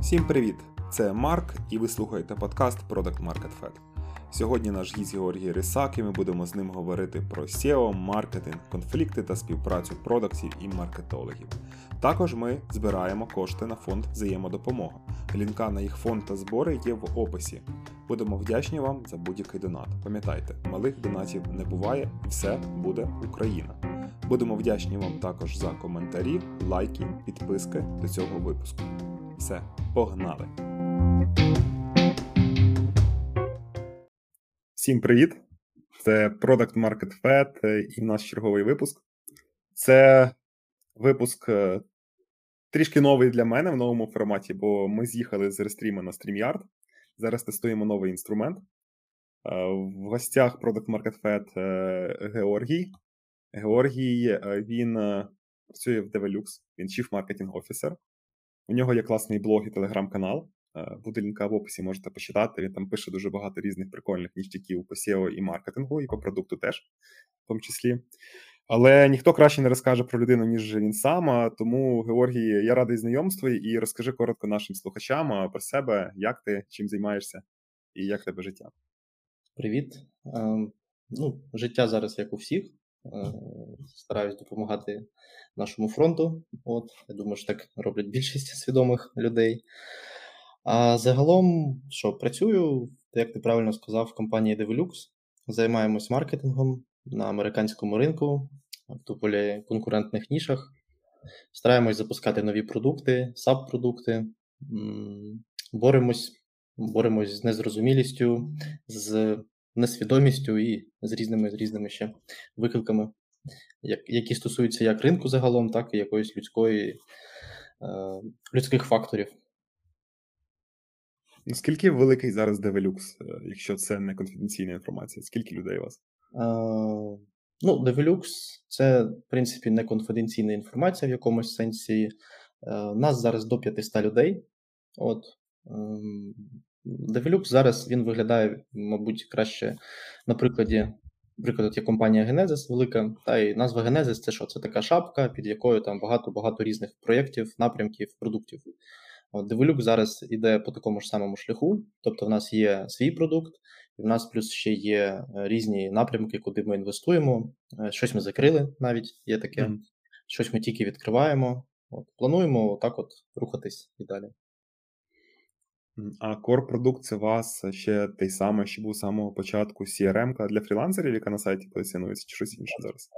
Всім привіт! Це Марк, і ви слухаєте подкаст Product Market Fed. Сьогодні наш гість Георгій Рисак, і ми будемо з ним говорити про SEO, маркетинг, конфлікти та співпрацю продуктів і маркетологів. Також ми збираємо кошти на фонд взаємодопомога. Лінка на їх фонд та збори є в описі. Будемо вдячні вам за будь-який донат. Пам'ятайте, малих донатів не буває і все буде Україна. Будемо вдячні вам також за коментарі, лайки, підписки до цього випуску. Все, погнали! Всім привіт! Це Product Market Fed і наш черговий випуск. Це випуск е, трішки новий для мене в новому форматі, бо ми з'їхали з рестріма на StreamYard. Зараз тестуємо новий інструмент. Е, в гостях Product Market Fed е, Георгій. Георгій він працює в Develux, він Chief Marketing Officer. У нього є класний блог і телеграм-канал. Буде лінка в описі, можете почитати. Він там пише дуже багато різних прикольних ніштяків по SEO і маркетингу, і по продукту теж, в тому числі. Але ніхто краще не розкаже про людину, ніж він сам. Тому, Георгій, я радий знайомству і розкажи коротко нашим слухачам про себе, як ти чим займаєшся і як тебе життя. Привіт. Ем, ну, Життя зараз, як у всіх. Е, стараюсь допомагати нашому фронту. От, Я думаю, що так роблять більшість свідомих людей. А загалом, що працюю, як ти правильно сказав, в компанії Develux. Займаємось маркетингом на американському ринку, в тополі конкурентних нішах. Стараємось запускати нові продукти, саб-продукти, боремось, боремось з незрозумілістю, з несвідомістю і з різними з різними ще викликами, які стосуються як ринку загалом, так і якоїсь людської, е, людських факторів. Наскільки великий зараз е, якщо це не конфіденційна інформація? Скільки людей у вас? Uh, ну, Develux це, в принципі, не конфіденційна інформація в якомусь сенсі. Uh, нас зараз до 500 людей. От. Um, Develux зараз він виглядає, мабуть, краще на прикладі. Наприклад, є компанія Genesis велика, та й назва Genesis це що? Це така шапка, під якою там багато-багато різних проєктів, напрямків, продуктів. От Develux зараз іде по такому ж самому шляху, тобто в нас є свій продукт, і в нас плюс ще є е, різні напрямки, куди ми інвестуємо. Е, щось ми закрили навіть є таке, mm. щось ми тільки відкриваємо. От, Плануємо так от рухатись і далі. А core продукт це у вас ще той самий, що був з самого початку CRM для фрілансерів, яка на сайті позиціонується, чи щось інше зараз?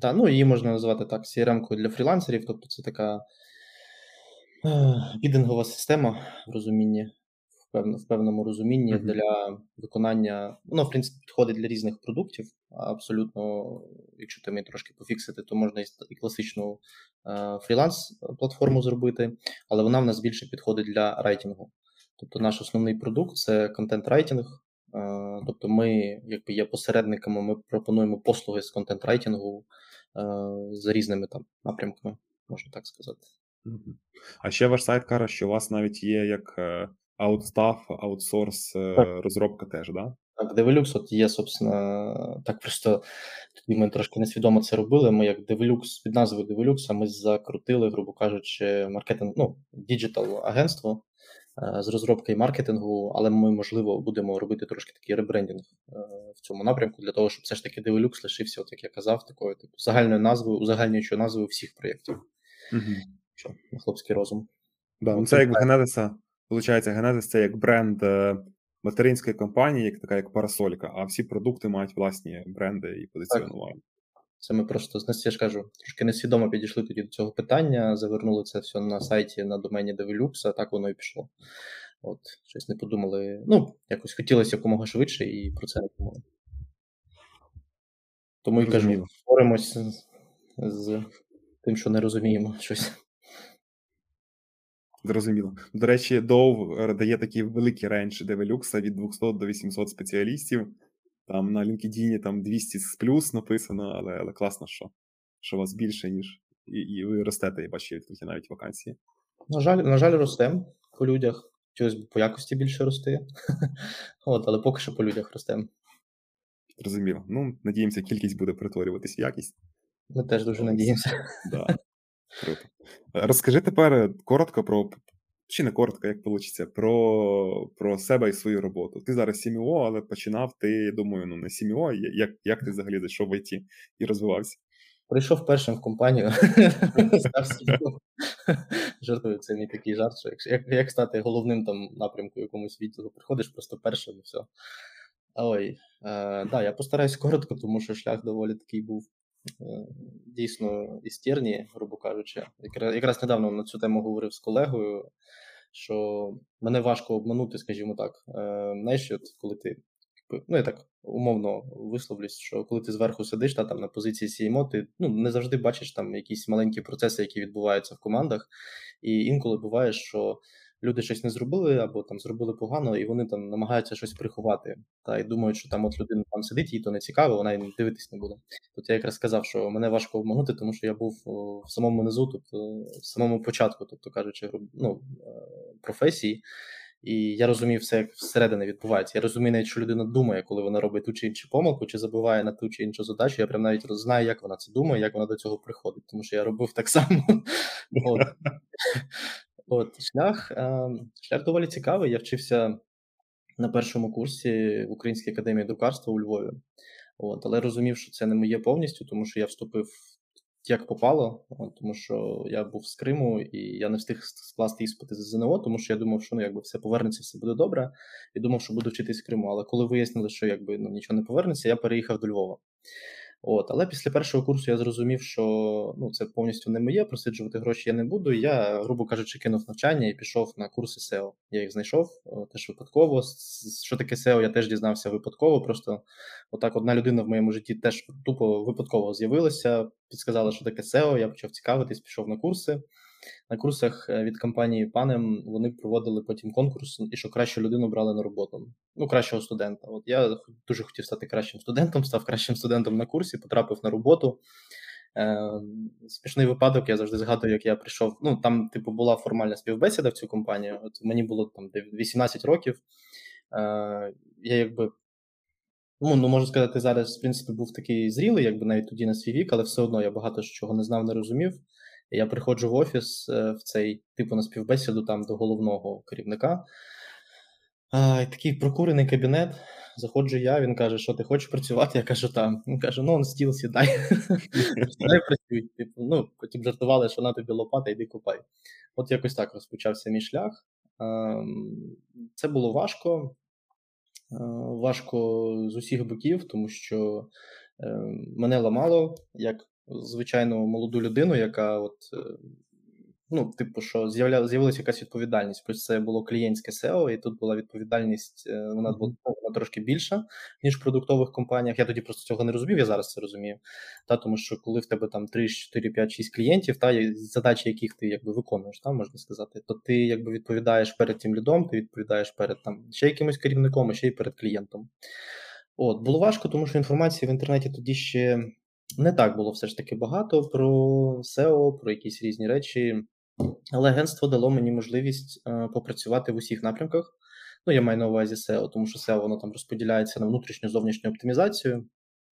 Так, ну її можна назвати так: CRM для фрілансерів, тобто це така бідингова система в розумінні, в, пев, в певному розумінні mm-hmm. для виконання, воно, в принципі, підходить для різних продуктів. Абсолютно, якщо ти мені трошки пофіксити, то можна і класичну е, фріланс-платформу зробити, але вона в нас більше підходить для райтингу. Тобто наш основний продукт це контент-райтинг. Е, тобто, ми, якби є посередниками, ми пропонуємо послуги з контент-райтингу е, за різними там напрямками, можна так сказати. А ще ваш сайт каже, що у вас навіть є як аутстаф, аутсорс розробка теж, да? Так, Develux от є, собственно, так просто тоді ми трошки несвідомо це робили. Ми як Develux, під назвою Develux, ми закрутили, грубо кажучи, маркетинг, ну, digital агентство Е, з розробки і маркетингу, але ми, можливо, будемо робити трошки такий ребрендінг е, в цьому напрямку для того, щоб все ж таки Develux лишився, от як я казав, такою типу загальною назвою, узагальнюючою назвою всіх проєктів. Угу. Що, на хлопський розум. Да, ну Це як Genesis, виходить, Genesis це як бренд е, материнської компанії, як така як парасолька, а всі продукти мають власні бренди і позиціонування. Це ми просто я ж кажу, трошки несвідомо підійшли тоді до цього питання, завернули це все на сайті на домені Develux, а так воно і пішло. От, щось не подумали. Ну, якось хотілося якомога швидше і про це не думали. Тому і кажу, боремось з тим, що не розуміємо щось. Зрозуміло. До речі, Dove дає такий великий рейндж Develux від 200 до 800 спеціалістів. Там на LinkedIn там 200 з плюс написано, але але класно, що що вас більше, ніж. І і ви ростете, я бачу, відкриті навіть вакансії. На жаль, на жаль, ростемо по людях. Б по якості більше рости. От, Але поки що по людях ростемо. Зрозуміло. Ну, надіємося, кількість буде перетворюватись в якість. Ми теж дуже надіємося. Да. Круто. Розкажи тепер коротко про чи не коротко, як вийде, про про себе і свою роботу. Ти зараз СМО, але починав ти, думаю, ну не СМО, як як ти взагалі зайшов в ІТ і розвивався? Прийшов першим в компанію, став Жартую, це не такий жарт, що як, як стати головним там напрямку якомусь відділу, приходиш просто першим і все. Ой, е, да, я постараюсь коротко, тому що шлях доволі такий був дійсно істерні, грубо кажучи. Якраз, недавно на цю тему говорив з колегою, що мене важко обманути, скажімо так. Е, знаєш, коли ти ну я так умовно висловлюсь, що коли ти зверху сидиш та там на позиції CMO, ти ну не завжди бачиш там якісь маленькі процеси, які відбуваються в командах, і інколи буває, що люди щось не зробили або там зробили погано, і вони там намагаються щось приховати. Та і думають, що там от людина там сидить, їй то не цікаво, вона й дивитись не буде. Тут я якраз сказав, що мене важко обманути, тому що я був в самому низу, тобто в самому початку, тобто кажучи, ну, е, професії. І я розумів все, як всередині відбувається. Я розумію, навіть що людина думає, коли вона робить ту чи іншу помилку, чи забуває на ту чи іншу задачу. Я прям навіть знаю, як вона це думає, як вона до цього приходить, тому що я робив так само. От. От шлях ем, шлях доволі цікавий. Я вчився на першому курсі в Українській академії друкарства у Львові. От, Але розумів, що це не моє повністю, тому що я вступив як попало, тому що я був з Криму і я не встиг скласти іспити з ЗНО, тому що я думав, що ну якби все повернеться, все буде добре, і думав, що буду вчитись в Криму. Але коли вияснили, що якби ну нічого не повернеться, я переїхав до Львова. От, Але після першого курсу я зрозумів, що ну, це повністю не моє, просиджувати гроші я не буду. Я, грубо кажучи, кинув навчання і пішов на курси SEO. Я їх знайшов теж випадково. Що таке SEO, я теж дізнався випадково. Просто отак одна людина в моєму житті теж тупо випадково з'явилася, підсказала, що таке SEO, я почав цікавитись, пішов на курси. На курсах е, від компанії Панем вони проводили потім конкурс, і що кращу людину брали на роботу. Ну, кращого студента. От я дуже хотів стати кращим студентом, став кращим студентом на курсі, потрапив на роботу. Е, Смішний випадок, я завжди згадую, як я прийшов. Ну, там, типу, була формальна співбесіда в цю компанію. От мені було там 18 років. Е, Я якби. Ну, ну, можу сказати, зараз, в принципі, був такий зрілий, якби навіть тоді на свій вік, але все одно я багато чого не знав, не розумів. Я приходжу в офіс е, в цей типу на співбесіду там до головного керівника. А, Такий прокурений кабінет. Заходжу я, він каже, що ти хочеш працювати? Я кажу, там. Він каже, ну он стіл сідай. Сідай працюй. Типу, ну, Потім жартували, що на тобі лопата, йди купай. От якось так розпочався мій шлях. Ем, це було важко. Е, важко з усіх боків, тому що ем, мене ламало як звичайну молоду людину, яка от. Е, ну, типу, що з'явилася якась відповідальність. Плюс це було клієнтське SEO, і тут була відповідальність, е, вона була вона трошки більша, ніж в продуктових компаніях. Я тоді просто цього не розумів, я зараз це розумію. Та, Тому що коли в тебе там 3, 4, 5, 6 клієнтів, та задачі, яких ти якби виконуєш, та, можна сказати, то ти якби відповідаєш перед тим лідом, ти відповідаєш перед там ще якимось керівником, і ще й перед клієнтом. От, Було важко, тому що інформації в інтернеті тоді ще не так було все ж таки багато про SEO, про якісь різні речі, але агентство дало мені можливість е, попрацювати в усіх напрямках. Ну, я маю на увазі SEO, тому що SEO воно там розподіляється на внутрішню зовнішню оптимізацію.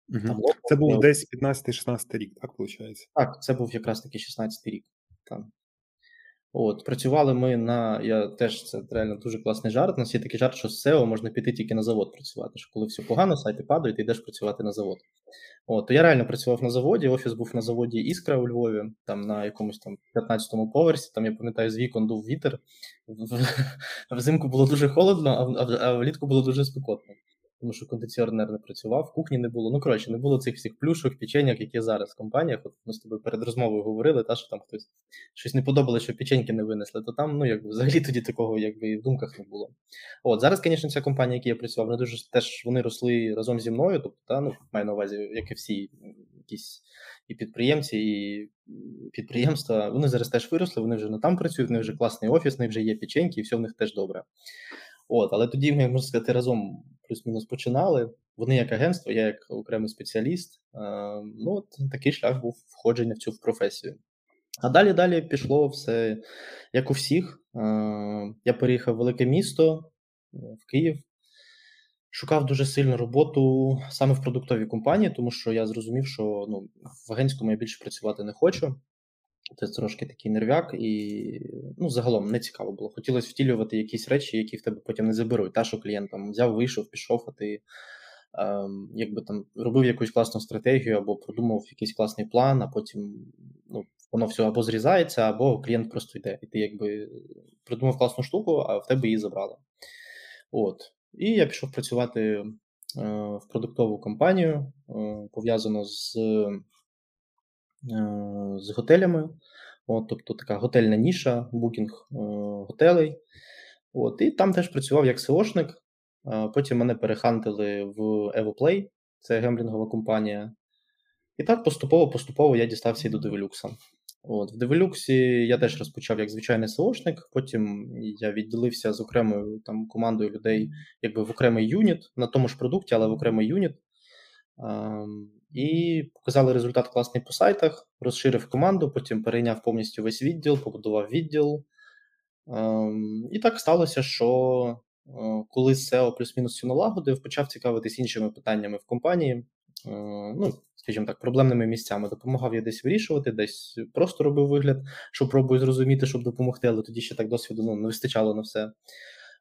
Угу. Там, це був десь 15-16 рік, так виходить? Так, це був якраз таки 16 рік. Там. От, Працювали ми на. Я теж це реально дуже класний жарт. У нас є такий жарт, що з SEO можна піти тільки на завод працювати. Що коли все погано, сайти падають, ти йдеш працювати на завод. От, то я реально працював на заводі. Офіс був на заводі Іскра у Львові, там на якомусь там 15-му поверсі. Там я пам'ятаю, з вікон дув вітер. Взимку було дуже холодно, а, влітку було дуже спекотно тому що кондиціонер не працював, в кухні не було. Ну, коротше, не було цих всіх плюшок, печеньок, які зараз в компаніях. От ми з тобою перед розмовою говорили, та що там хтось щось не подобалося, що печеньки не винесли, то там, ну якби взагалі тоді такого якби і в думках не було. От зараз, звісно, ця компанія, які я працював, вони дуже теж вони росли разом зі мною. Тобто, та, ну, маю на увазі, як і всі якісь і підприємці, і підприємства. Вони зараз теж виросли, вони вже не там працюють, вони вже класний офіс, вони вже є печеньки, і все в них теж добре. От, Але тоді ми, можна сказати, разом плюс-мінус починали. Вони як агентство, я як окремий спеціаліст. Е, ну, от Такий шлях був входження в цю професію. А далі далі пішло все як у всіх. Е, я переїхав в велике місто е, в Київ. Шукав дуже сильно роботу саме в продуктовій компанії, тому що я зрозумів, що ну, в агентському я більше працювати не хочу. Це трошки такий нервяк, і ну, загалом не цікаво було. Хотілося втілювати якісь речі, які в тебе потім не заберуть. Та, що клієнт там взяв, вийшов, пішов, а ти ем, якби там робив якусь класну стратегію або продумав якийсь класний план, а потім ну, воно все або зрізається, або клієнт просто йде. І ти якби придумав класну штуку, а в тебе її забрали. От. І я пішов працювати е, в продуктову компанію, е, пов'язано з з готелями. От, Тобто така готельна ніша, букінг е, готелей. От, І там теж працював як SEOшник. Потім мене перехантили в EvoPlay, це гемблінгова компанія. І так поступово-поступово я дістався і до Develux. От, В Develux я теж розпочав як звичайний SEOшник, потім я відділився з окремою там командою людей, якби в окремий юніт на тому ж продукті, але в окремий юніт. Ем, і показали результат класний по сайтах, розширив команду, потім перейняв повністю весь відділ, побудував відділ. Ем, і так сталося, що е, коли SEO плюс-мінус все налагодив, почав цікавитись іншими питаннями в компанії. Е, ну, скажімо так, проблемними місцями допомагав я десь вирішувати, десь просто робив вигляд, що пробую зрозуміти, щоб допомогти, але тоді ще так досвіду ну, не вистачало на все.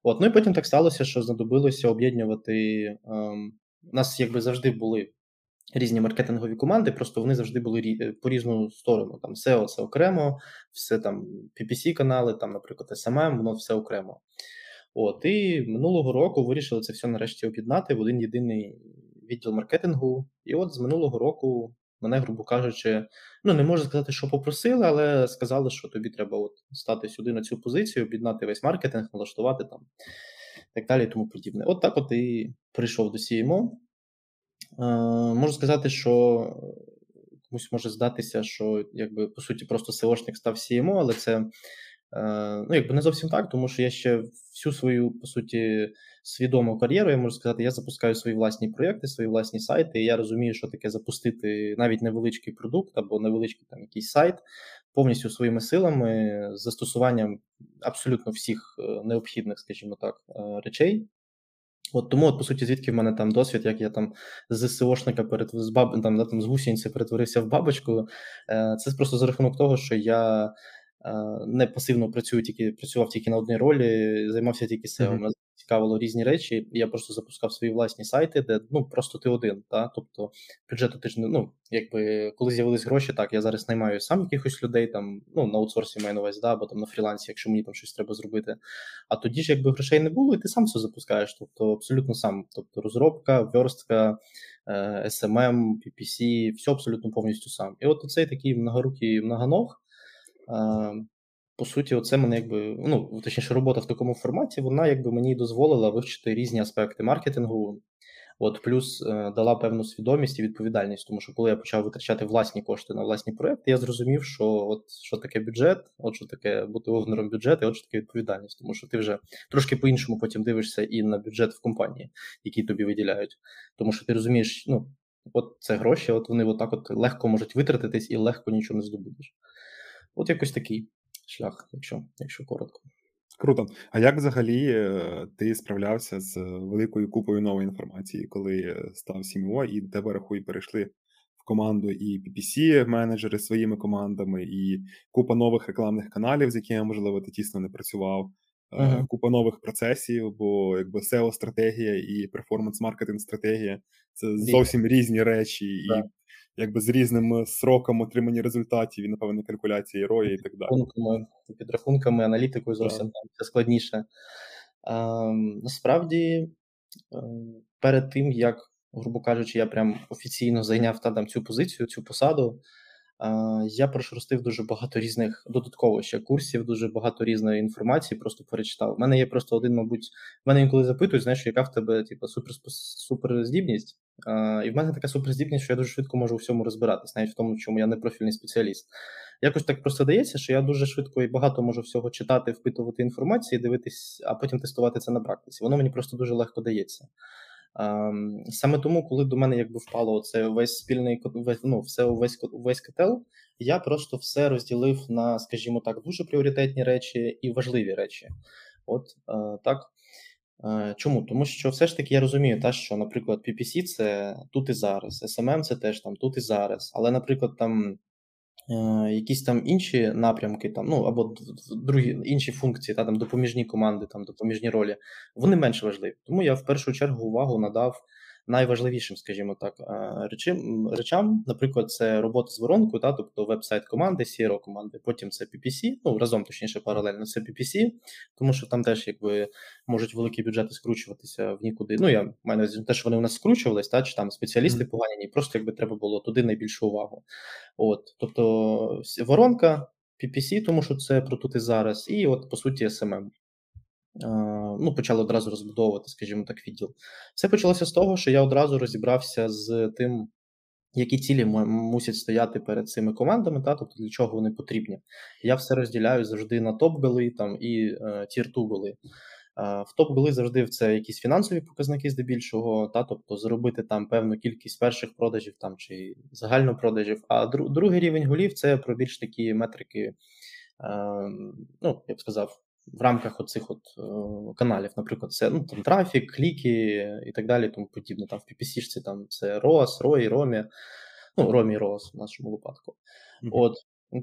От, Ну і потім так сталося, що знадобилося об'єднувати. Ем, у нас якби завжди були різні маркетингові команди, просто вони завжди були е, по різну сторону. Там SEO це окремо, все там PPC-канали, там, наприклад, SMM, воно все окремо. От, І минулого року вирішили це все нарешті об'єднати в один єдиний відділ маркетингу. І от з минулого року мене, грубо кажучи, ну не можу сказати, що попросили, але сказали, що тобі треба от стати сюди на цю позицію, об'єднати весь маркетинг, налаштувати там так далі і тому подібне. От так от і прийшов до CMO. Е, можу сказати, що комусь може здатися, що якби по суті просто SEOшник став CMO, але це е, ну, якби не зовсім так, тому що я ще всю свою по суті свідому кар'єру, я можу сказати, я запускаю свої власні проєкти, свої власні сайти. і Я розумію, що таке запустити навіть невеличкий продукт або невеличкий там якийсь сайт повністю своїми силами з застосуванням абсолютно всіх е, необхідних, скажімо так, речей. От тому, от, по суті, звідки в мене там досвід, як я там з СОшника перед з баб, там, там з гусінці перетворився в бабочку. Е, Це просто за рахунок того, що я е, не пасивно працюю, тільки працював тільки на одній ролі, займався тільки SEO. Mm-hmm цікавило різні речі. Я просто запускав свої власні сайти, де ну просто ти один. Та? Тобто бюджету ти ж не ну, якби коли з'явились гроші, так я зараз наймаю сам якихось людей там, ну на аутсорсі маю на увазі, да, або там на фрілансі, якщо мені там щось треба зробити. А тоді ж, якби грошей не було, і ти сам все запускаєш. Тобто, абсолютно сам. Тобто розробка, верстка, SMM, PPC, все абсолютно повністю сам. І от цей такий многорукий многоног по суті, оце мене якби ну точніше, робота в такому форматі, вона якби мені дозволила вивчити різні аспекти маркетингу. От плюс е, дала певну свідомість і відповідальність, тому що коли я почав витрачати власні кошти на власні проекти, я зрозумів, що от що таке бюджет, от що таке бути огнером бюджету, от що таке відповідальність, тому що ти вже трошки по-іншому потім дивишся і на бюджет в компанії, який тобі виділяють. Тому що ти розумієш, ну от це гроші, от вони отак от легко можуть витратитись і легко нічого не здобудеш. От якось такий шлях, якщо якщо коротко. Круто. А як взагалі е, ти справлявся з великою купою нової інформації, коли став CMO і до тебе рахуй перейшли в команду і PPC-менеджери своїми командами, і купа нових рекламних каналів, з якими, можливо, ти тісно не працював, uh-huh. купа нових процесів, бо якби SEO-стратегія і перформанс-маркетинг стратегія це зовсім різні речі, і якби з різним сроком отримання результатів і, напевно, калькуляції рої і так далі. Підрахунками, підрахунками аналітикою зовсім це складніше. А, насправді, ем, перед тим, як, грубо кажучи, я прям офіційно зайняв та, там, цю позицію, цю посаду. Я прошерстив дуже багато різних додатково ще курсів, дуже багато різної інформації, просто перечитав. У мене є просто один, мабуть, в мене інколи запитують, знаєш, яка в тебе типу, супер, суперздібність. І в мене така суперздібність, що я дуже швидко можу у всьому розбиратись, навіть в тому, чому я не профільний спеціаліст. Якось так просто дається, що я дуже швидко і багато можу всього читати, впитувати інформацію, дивитись, а потім тестувати це на практиці. Воно мені просто дуже легко дається. Саме тому, коли до мене якби впало це весь спільний ну, все увесь увесь котел, я просто все розділив на, скажімо так, дуже пріоритетні речі і важливі речі. От так. Чому? Тому що все ж таки я розумію, та, що, наприклад, PPC це тут і зараз, SMM це теж там тут і зараз. Але, наприклад, там Е, якісь там інші напрямки, там, ну або другі інші функції, та там допоміжні команди, там допоміжні ролі, вони менш важливі. Тому я в першу чергу увагу надав найважливішим, скажімо так, е, речам, речам. Наприклад, це робота з воронкою, та, тобто веб-сайт команди, CRO команди, потім це PPC, ну разом точніше паралельно це PPC, тому що там теж якби можуть великі бюджети скручуватися в нікуди. Ну я маю на увазі те, що вони у нас скручувались, та чи там спеціалісти mm. погані, просто якби треба було туди найбільшу увагу. От, тобто воронка. PPC, тому що це про тут і зараз, і от по суті SMM ну, почали одразу розбудовувати, скажімо так, відділ. Все почалося з того, що я одразу розібрався з тим, які цілі мусять стояти перед цими командами, та, тобто для чого вони потрібні. Я все розділяю завжди на top-goal и там, і е, tier-two goal и. В top-goal и завжди це якісь фінансові показники здебільшого, та, тобто зробити там певну кількість перших продажів там, чи загально продажів. А другий рівень goal ів це про більш такі метрики, е, ну, я б сказав, в рамках оцих от е, каналів, наприклад, це ну, там трафік, кліки і так далі, тому подібне. Там в PPC там це ROAS, ROI, ROMI, ну, ROMI і ROAS в нашому випадку. Mm-hmm. От.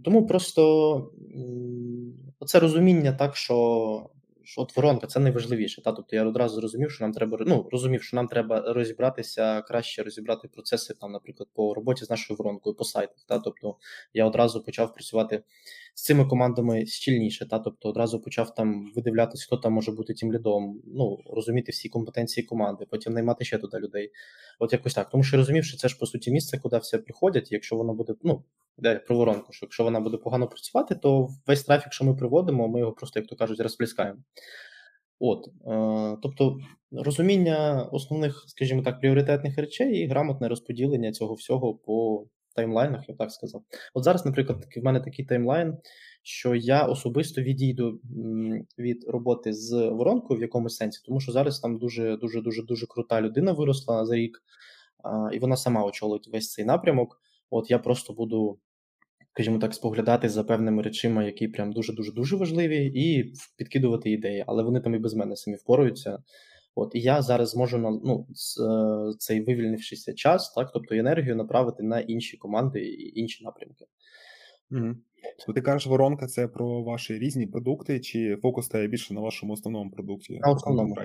Тому просто це розуміння так, що що от воронка це найважливіше. Та? Тобто я одразу зрозумів, що нам треба ну, розумів, що нам треба розібратися, краще розібрати процеси, там, наприклад, по роботі з нашою воронкою, по сайтах. Та? Тобто я одразу почав працювати з цими командами щільніше. Та? Тобто одразу почав там видивлятися, хто там може бути тим лідом, ну, розуміти всі компетенції команди, потім наймати ще туди людей. От якось так. Тому що розумів, що це ж по суті місце, куди все приходять, якщо воно буде, ну. Про воронку, що якщо вона буде погано працювати, то весь трафік, що ми приводимо, ми його просто, як то кажуть, розпліскаємо. От, е, Тобто розуміння основних, скажімо так, пріоритетних речей і грамотне розподілення цього всього по таймлайнах, я так сказав. От зараз, наприклад, в мене такий таймлайн, що я особисто відійду від роботи з воронкою в якомусь сенсі, тому що зараз там дуже дуже дуже дуже крута людина виросла за рік, і вона сама очолить весь цей напрямок. От я просто буду, скажімо так, споглядати за певними речима, які прям дуже-дуже дуже важливі, і підкидувати ідеї, але вони там і без мене самі впораються. От і я зараз зможу ну, е, цей вивільнившися час, так, тобто енергію направити на інші команди і інші напрямки. Угу. То ти кажеш, воронка це про ваші різні продукти, чи фокус стає більше на вашому основному продукті? На основному.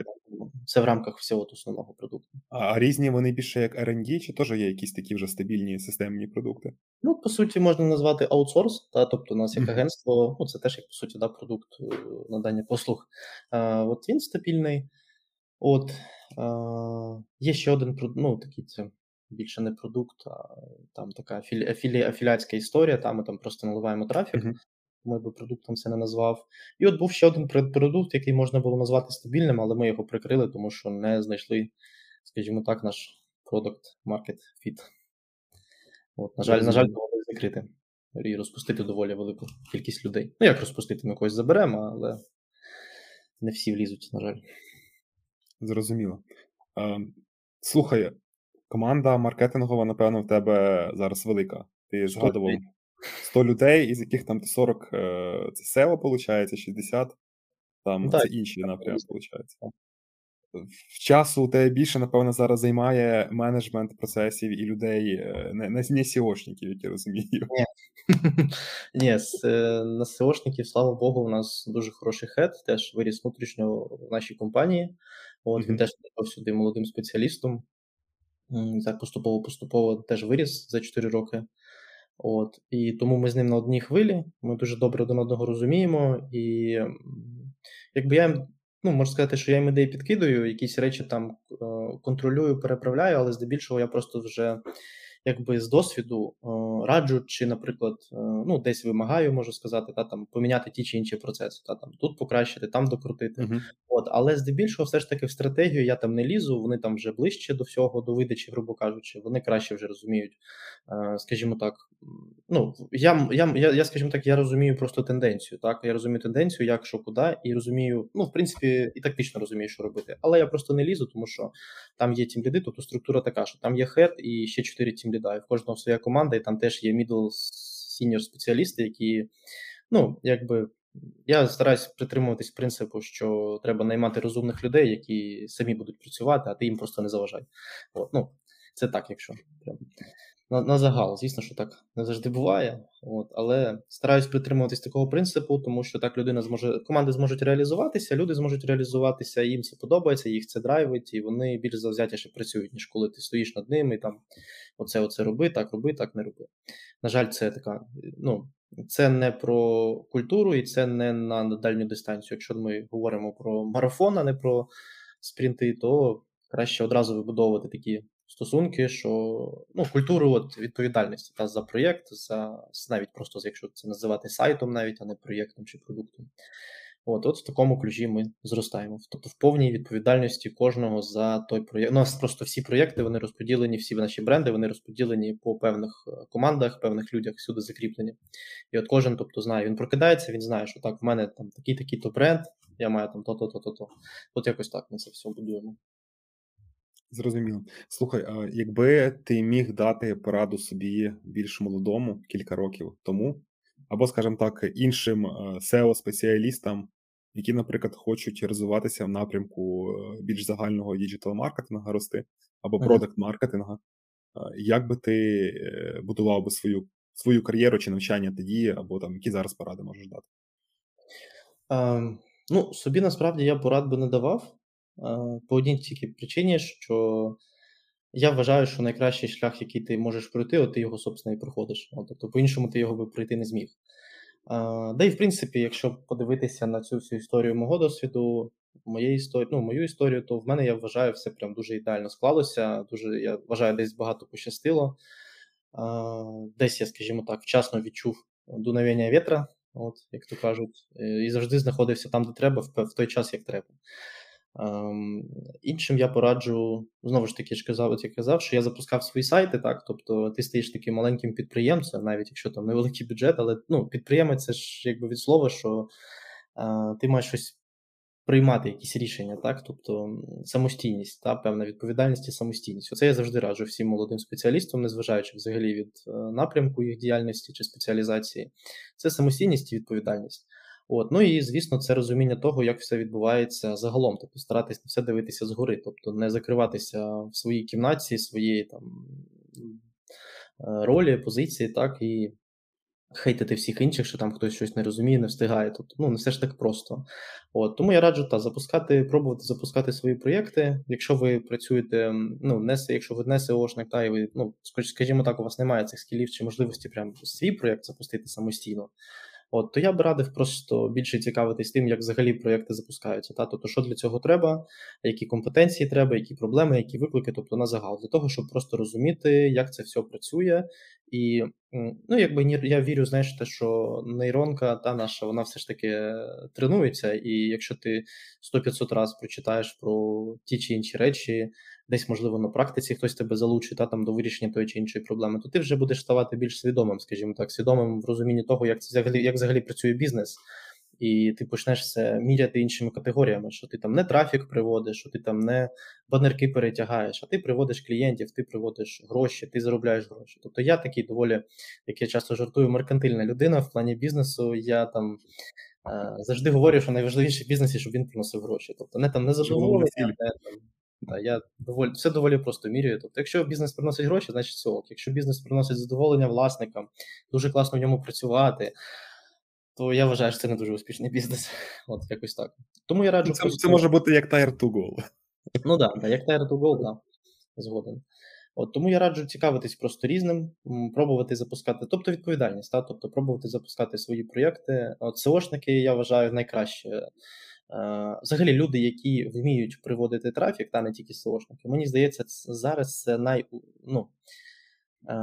Це в рамках всього основного продукту. А, різні вони більше як R&D, чи теж є якісь такі вже стабільні системні продукти? Ну, по суті, можна назвати аутсорс, та, тобто у нас як агентство, ну це теж як по суті да, продукт е, надання послуг. А, От він стабільний. От а, є ще один ну, такий це більше не продукт, а там така афілі, афілі, афіліатська історія, там ми там просто наливаємо трафік. Uh-huh. Ми би продуктом це не назвав. І от був ще один продукт, який можна було назвати стабільним, але ми його прикрили, тому що не знайшли, скажімо так, наш продукт market fit. От, На жаль, на жаль, довелося закрити і розпустити доволі велику кількість людей. Ну, як розпустити, ми когось заберемо, але не всі влізуть, на жаль. Зрозуміло. Е, Слухай, команда маркетингова, напевно, в тебе зараз велика. Ти згадував 100 людей, із яких там 40 е, це SEO, виходить, 60 там так, це інші напрямки, виходить. В часу у тебе більше, напевно, зараз займає менеджмент процесів і людей, е, не не, не SEOшників, як я розумію. Ні, Ні, е, на SEOшників, слава Богу, у нас дуже хороший хед, теж виріс внутрішньо в нашій компанії. От. Він теж прийшов сюди молодим спеціалістом. Так, поступово-поступово теж виріс за 4 роки. От, І тому ми з ним на одній хвилі. Ми дуже добре один одного розуміємо. І якби я ну, можна сказати, що я їм ідеї підкидаю, якісь речі там е, контролюю, переправляю, але здебільшого я просто вже якби з досвіду е, раджу, чи, наприклад, е, ну десь вимагаю, можу сказати, та там поміняти ті чи інші процеси, та там тут покращити, там докрутити. Uh-huh. От, але здебільшого, все ж таки, в стратегію я там не лізу. Вони там вже ближче до всього, до видачі, грубо кажучи, вони краще вже розуміють, е, скажімо так. Ну я я, я, я скажімо так, я розумію просто тенденцію. Так, я розумію тенденцію, як що куди, і розумію, ну в принципі, і тактично розумію, що робити. Але я просто не лізу, тому що там є тім ліди, тобто структура така, що там є хед і ще чотири тім да, І в кожного своя команда, і там теж є middle senior спеціалісти, які, ну, якби. Я стараюсь притримуватись принципу, що треба наймати розумних людей, які самі будуть працювати, а ти їм просто не заважай. От, ну, Це так, якщо на на загал. Звісно, що так не завжди буває. От, Але стараюсь притримуватись такого принципу, тому що так людина зможе, команди зможуть реалізуватися, люди зможуть реалізуватися, їм це подобається, їх це драйвить, і вони більш завзятіше працюють, ніж коли ти стоїш над ними і там оце, оце роби, так роби, так не роби. На жаль, це така. ну, це не про культуру і це не на дальню дистанцію. Якщо ми говоримо про марафон, а не про спринти, то краще одразу вибудовувати такі стосунки, що ну, культуру от, відповідальності та за проєкт, за навіть просто якщо це називати сайтом, навіть, а не проєктом чи продуктом. От от в такому ключі ми зростаємо. Тобто в повній відповідальності кожного за той проєкт. У нас просто всі проєкти вони розподілені, всі наші бренди вони розподілені по певних е, командах, певних людях, всюди закріплені. І от кожен, тобто, знає, він прокидається, він знає, що так, в мене там такий-такий то бренд, я маю там то-то, то-то, то. От якось так ми це все будуємо. Зрозуміло. Слухай, а якби ти міг дати пораду собі більш молодому кілька років тому, або, скажімо так, іншим SEO-спеціалістам, які, наприклад, хочуть розвиватися в напрямку е, більш загального діджитал-маркетингу рости, або продакт-маркетинга, як би ти е, будував би свою свою кар'єру чи навчання тоді, або там які зараз поради можеш дати? Um, ну, собі насправді я порад би не давав. По одній тільки причині, що я вважаю, що найкращий шлях, який ти можеш пройти, от ти його, собственно, і проходиш. От, Тобто, по-іншому ти його би пройти не зміг. Да і в принципі, якщо подивитися на цю всю історію мого досвіду, моєї історії, ну, мою історію, то в мене я вважаю, все прям дуже ідеально склалося. Дуже я вважаю, десь багато пощастило. Десь я, скажімо так, вчасно відчув дуновення вітра, от, як то кажуть, і завжди знаходився там, де треба, в той час, як треба. Ем, іншим я пораджу, знову ж таки, ж казав, от я казав, що я запускав свої сайти, так, тобто ти стаєш таким маленьким підприємцем, навіть якщо там невеликий бюджет, але ну, підприємець це ж якби від слова, що е, ти маєш щось приймати, якісь рішення, так, тобто самостійність, та, певна відповідальність і самостійність. Оце я завжди раджу всім молодим спеціалістам, незважаючи взагалі від е, напрямку їх діяльності чи спеціалізації. Це самостійність і відповідальність. От, ну і звісно, це розуміння того, як все відбувається загалом, тобто старатися на все дивитися згори, тобто не закриватися в своїй кімнаті, своєї там е, ролі, позиції, так і хейтити всіх інших, що там хтось щось не розуміє, не встигає. Тобто, ну не все ж так просто. От тому я раджу та запускати, пробувати запускати свої проєкти. Якщо ви працюєте, ну не якщо ви не SEOшник, та і ви ну скажімо так, у вас немає цих скілів чи можливості прям свій проєкт запустити самостійно. От, то я б радив просто більше цікавитись тим, як взагалі проєкти запускаються. Та? Тобто, що для цього треба, які компетенції треба, які проблеми, які виклики, тобто на загал, для того, щоб просто розуміти, як це все працює. І ну, якби я вірю, знаєш, те, що нейронка та наша, вона все ж таки тренується, і якщо ти 100-500 разів прочитаєш про ті чи інші речі, десь, можливо, на практиці хтось тебе залучить та, там, до вирішення тої чи іншої проблеми, то ти вже будеш ставати більш свідомим, скажімо так, свідомим в розумінні того, як взагалі, як взагалі працює бізнес. І ти почнеш це міряти іншими категоріями, що ти там не трафік приводиш, що ти там не банерки перетягаєш, а ти приводиш клієнтів, ти приводиш гроші, ти заробляєш гроші. Тобто я такий доволі, як я часто жартую, меркантильна людина в плані бізнесу. Я там е, завжди говорю, що найважливіше в бізнесі, щоб він приносив гроші. Тобто не там не задоволення, не там Да, я доволі все доволі просто міряю. Тобто, якщо бізнес приносить гроші, значить це ок. Якщо бізнес приносить задоволення власникам, дуже класно в ньому працювати, то я вважаю, що це не дуже успішний бізнес. От якось так. Тому я раджу. Це просто... це може бути як Tire to Go. Ну так, да, як Tire to Go, так. Згоден. От Тому я раджу цікавитись просто різним, пробувати запускати, тобто відповідальність, та? тобто пробувати запускати свої проєкти. От СОшники, я вважаю, найкраще взагалі, люди, які вміють приводити трафік, та не тільки SEOшники, мені здається, зараз це най. ну, е,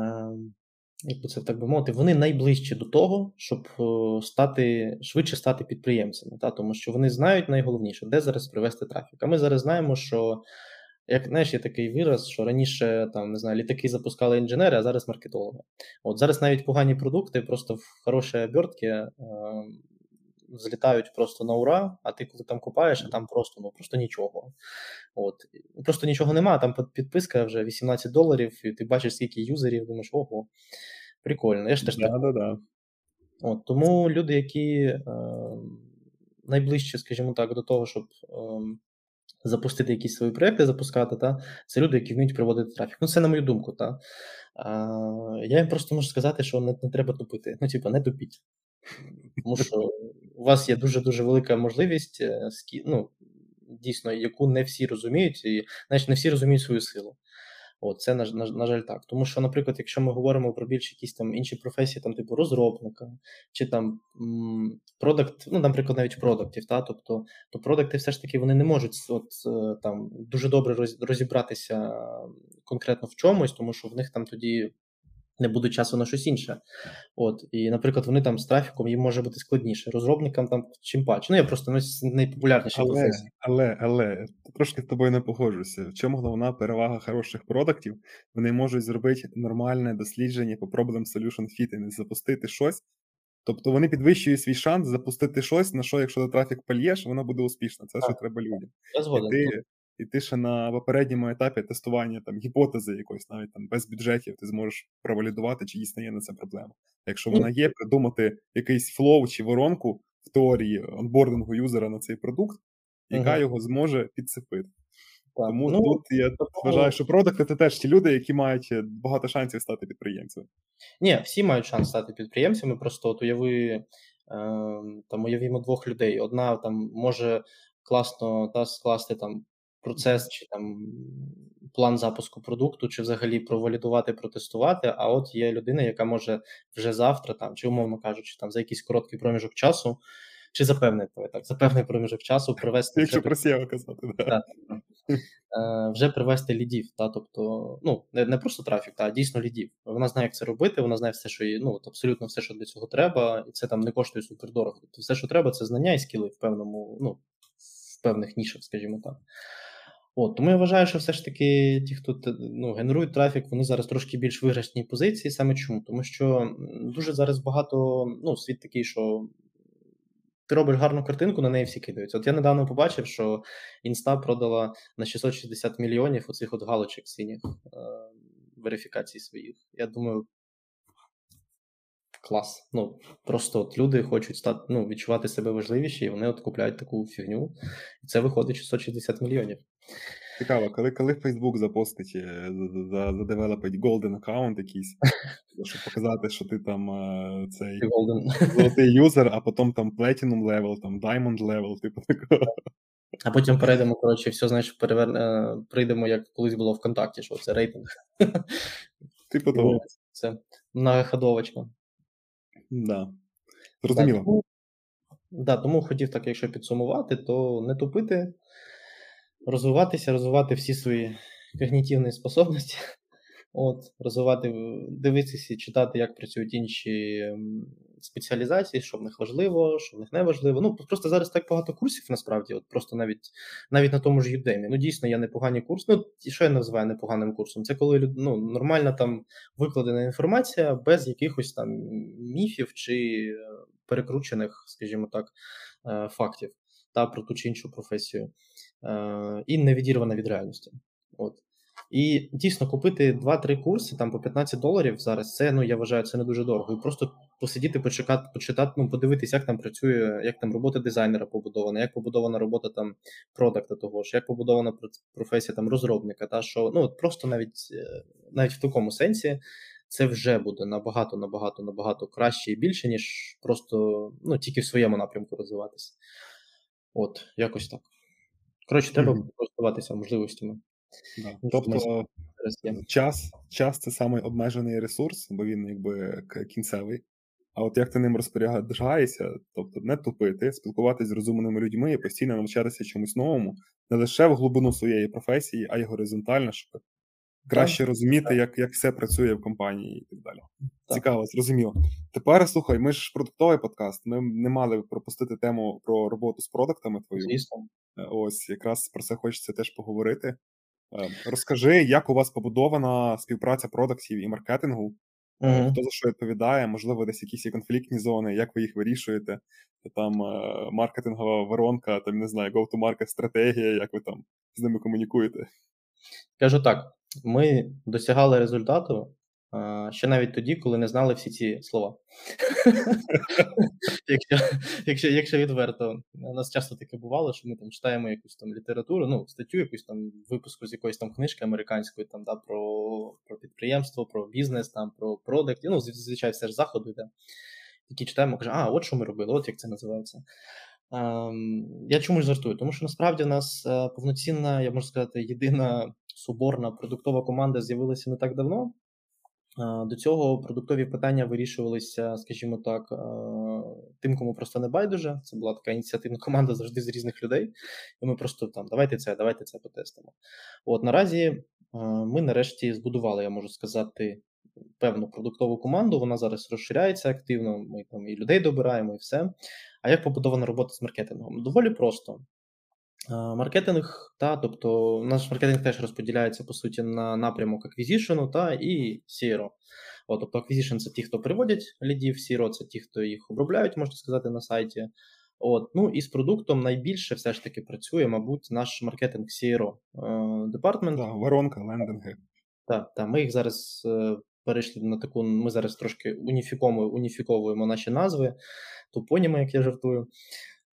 як би це так би мовити, вони найближчі до того, щоб е, стати швидше стати підприємцями, та? тому що вони знають найголовніше, де зараз привести трафік. А ми зараз знаємо, що як знаєш, є такий вираз, що раніше там не знаю, літаки запускали інженери, а зараз маркетологи. От зараз навіть погані продукти, просто в хороші обертки злітають просто на ура, а ти коли там купаєш, а там просто ну просто нічого. От. Просто нічого немає, там підписка вже 18 доларів, і ти бачиш, скільки юзерів, думаєш, ого, прикольно. Я ж теж да, так. Да, да. От, Тому люди, які е, найближче, скажімо так, до того, щоб е, запустити якісь свої проекти, запускати, та, це люди, які вміють проводити трафік. Ну, це на мою думку, та. А, Я їм просто можу сказати, що не, не треба тупити. Ну, типу, не тупіть. Тому що у вас є дуже-дуже велика можливість, е, ну, дійсно, яку не всі розуміють, і значить, не всі розуміють свою силу. От, це на, на, на жаль так. Тому що, наприклад, якщо ми говоримо про більш якісь там інші професії, там типу розробника, чи там продакт, ну, наприклад, навіть продуктів, та, тобто то продукти все ж таки вони не можуть от, е, там дуже добре розібратися конкретно в чомусь, тому що в них там тоді не буде часу на щось інше. От, І, наприклад, вони там з трафіком їм може бути складніше. Розробникам там чим паче. Ну, я просто ну, найпопулярніші але. Але, але трошки з тобою не погоджуся. В чому головна перевага хороших продуктів? Вони можуть зробити нормальне дослідження по problem solution fit і не запустити щось. Тобто вони підвищують свій шанс запустити щось, на що, якщо ти трафік польєш, воно буде успішно. Це так. що треба людям. Я згоден. І ти, і ти ще на попередньому етапі тестування там гіпотези якоїсь, навіть там без бюджетів, ти зможеш провалідувати, чи дійсно є на це проблема. Якщо вона є, придумати якийсь flow чи воронку в теорії онбордингу юзера на цей продукт, яка uh-huh. його зможе підцепити. Так. Тому ну, тут я тому... вважаю, що продукти це теж ті люди, які мають е, багато шансів стати підприємцями. Ні, всі мають шанс стати підприємцями. Просто от уяви е, там уявімо двох людей. Одна там може класно та скласти там процес чи там план запуску продукту, чи взагалі провалідувати, протестувати. А от є людина, яка може вже завтра, там чи умовно кажучи, там за якийсь короткий проміжок часу, чи за певний так, за певний проміжок часу привести Якщо красиво казати, да. Так, е, вже привести лідів, та тобто, ну не не просто трафік, а дійсно лідів. Вона знає, як це робити. Вона знає все, що їй, ну от абсолютно все, що для цього треба, і це там не коштує супердорого. Тобто все, що треба, це знання і скіли в певному, ну в певних нішах, скажімо так. От, Тому я вважаю, що все ж таки ті, хто ну, генерують трафік, вони зараз трошки більш виграшній позиції. Саме чому? Тому що дуже зараз багато, ну, світ такий, що ти робиш гарну картинку, на неї всі кидаються. От я недавно побачив, що інста продала на 660 мільйонів оцих от галочок синіх е- верифікацій своїх. Я думаю. Клас. Ну, просто от люди хочуть стати, ну, відчувати себе важливіші, і вони от купляють таку фігню. І це виходить 660 мільйонів. Цікаво, коли коли Facebook запостить, е, задевелопить Golden аккаунт якийсь, щоб показати, що ти там е, цей золотий юзер, а потім там Platinum level, там Diamond level, типу такого. А потім перейдемо, коротше, все, знаєш, перевер... Е, прийдемо, як колись було ВКонтакті, що це рейтинг. Типу того. Це многоходовочка. Да. Зрозуміло. Да, тому, да, тому хотів так, якщо підсумувати, то не тупити розвиватися, розвивати всі свої когнітивні способності, от, розвивати, дивитися, читати, як працюють інші спеціалізації, що в них важливо, що в них не важливо. Ну, просто зараз так багато курсів, насправді, от просто навіть навіть на тому ж Udemy. Ну, дійсно, є непогані курси. Ну, що я називаю непоганим курсом? Це коли ну, нормальна там викладена інформація без якихось там міфів чи е, перекручених, скажімо так, е, фактів та про ту чи іншу професію, і не відірвана від реальності. От. І дійсно купити 2-3 курси там по 15 доларів зараз. Це ну я вважаю, це не дуже дорого. І просто посидіти, почекати, почитати, ну подивитись, як там працює, як там робота дизайнера побудована, як побудована робота там продакта того ж, як побудована професія там розробника. Та що ну от просто навіть е, навіть в такому сенсі це вже буде набагато, набагато, набагато краще і більше, ніж просто ну тільки в своєму напрямку розвиватися. От, якось так. Коротше, треба mm-hmm. користуватися можливостями. Да. Тобто час час це самий обмежений ресурс, бо він якби кінцевий. А от як ти ним розпоряджаєшся, тобто не тупити, спілкуватися з розумними людьми і постійно навчатися чомусь новому, не лише в глибину своєї професії, а й горизонтально, щоб краще так, розуміти, як як все працює в компанії і так далі. Так. Цікаво, зрозуміло. Тепер слухай, ми ж продуктовий подкаст. Ми не мали пропустити тему про роботу з продуктами твою. Звісно. Е, ось якраз про це хочеться теж поговорити. Е, розкажи, як у вас побудована співпраця продуктів і маркетингу? Uh-huh. Хто за що відповідає? Можливо, десь якісь є конфліктні зони, як ви їх вирішуєте? Там маркетингова воронка, там не знаю, go-to-market стратегія, як ви там з ними комунікуєте? Кажу так: ми досягали результату ще навіть тоді, коли не знали всі ці слова. Якщо якщо, якщо відверто, у нас часто таке бувало, що ми там читаємо якусь там літературу, ну, статтю, якусь там випуску з якоїсь там книжки американської, там, да, про про підприємство, про бізнес, там, про продакт, ну, звичайно, все ж заходи, де такі читаємо, каже, а, от що ми робили, от як це називається. Ем, Я чомусь жартую, тому що насправді в нас е, повноцінна, я можу сказати, єдина соборна продуктова команда з'явилася не так давно. До цього продуктові питання вирішувалися, скажімо так, тим, кому просто не байдуже. Це була така ініціативна команда завжди з різних людей. І ми просто там давайте це, давайте це потестимо. От наразі ми нарешті збудували, я можу сказати, певну продуктову команду. Вона зараз розширяється активно. Ми там і людей добираємо, і все. А як побудована робота з маркетингом? Доволі просто. Маркетинг, та, тобто наш маркетинг теж розподіляється по суті на напрямок acquisition у та і CRO. От, Тобто Acquisition – це ті, хто приводять лідів, CRO – це ті, хто їх обробляють, можна сказати, на сайті. От, Ну і з продуктом найбільше все ж таки працює, мабуть, наш маркетинг CRO департмент. Да, воронка, лендинги. Так, так, ми їх зараз е, перейшли на таку. Ми зараз трошки уніфіковуємо уніфіковуємо наші назви, тупоніми, як я жартую.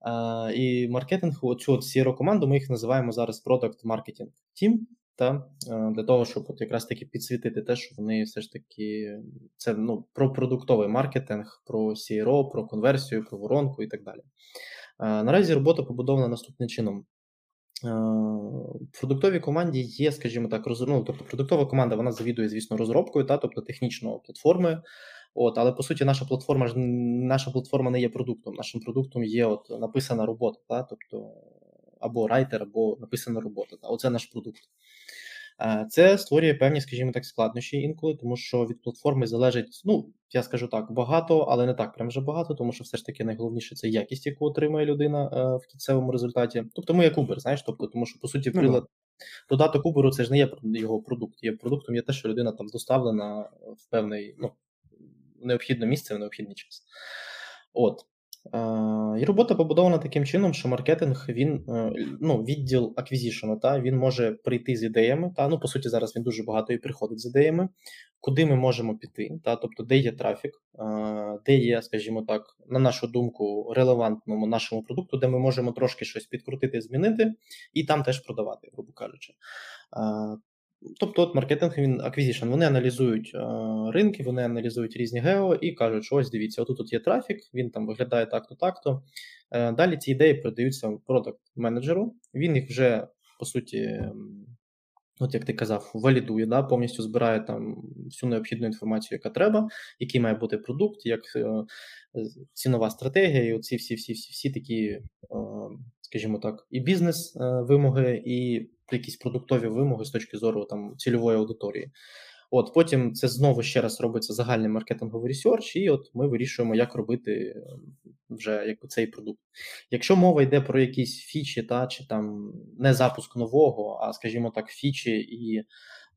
Uh, і маркетинг, оцю от CRO команду ми їх називаємо зараз Product Marketing Team, та uh, для того, щоб от якраз таки підсвітити те, що вони все ж таки це ну, про продуктовий маркетинг, про CRO, про конверсію, про воронку і так далі. Uh, наразі робота побудована наступним чином. Продуктовій команді є, скажімо так, роз... ну, тобто продуктова команда вона завідує, звісно, розробкою, та, тобто технічно платформи. От, Але по суті, наша платформа ж наша платформа не є продуктом. Нашим продуктом є от написана робота, та, тобто або райтер, або написана робота. Та, Оце наш продукт. Це створює певні, скажімо так, складнощі інколи, тому що від платформи залежить, ну, я скажу так, багато, але не так прям вже багато, тому що все ж таки найголовніше це якість, яку отримує людина е, в кінцевому результаті. Тобто ми як Uber, знаєш, тобто, тому що, по суті, ну прилад. Додаток Uber це ж не є його продукт. Є продуктом є те, що людина там доставлена в певний, ну, необхідне місце в необхідний час. От. І робота побудована таким чином, що маркетинг він е, ну, відділ аквізішену, та він може прийти з ідеями. Та ну по суті, зараз він дуже багато і приходить з ідеями, куди ми можемо піти, та тобто, де є трафік, де є, скажімо так, на нашу думку, релевантному нашому продукту, де ми можемо трошки щось підкрутити, змінити, і там теж продавати, грубо кажучи. Тобто, от маркетинг він acquisition, вони аналізують е, ринки, вони аналізують різні гео і кажуть, що ось дивіться, отут тут є трафік, він там виглядає так-то, так-то. Е, далі ці ідеї продаються продакт менеджеру. Він їх вже по суті, от як ти казав, валідує, да, повністю збирає там всю необхідну інформацію, яка треба, який має бути продукт, як е, цінова стратегія, і оці всі всі всі всі такі, е, скажімо так, і бізнес-вимоги, е, і якісь продуктові вимоги з точки зору там цільової аудиторії. От Потім це знову ще раз робиться загальний маркетинговий research, і от ми вирішуємо, як робити ем, вже якби цей продукт. Якщо мова йде про якісь фічі, та чи там не запуск нового, а скажімо так, фічі і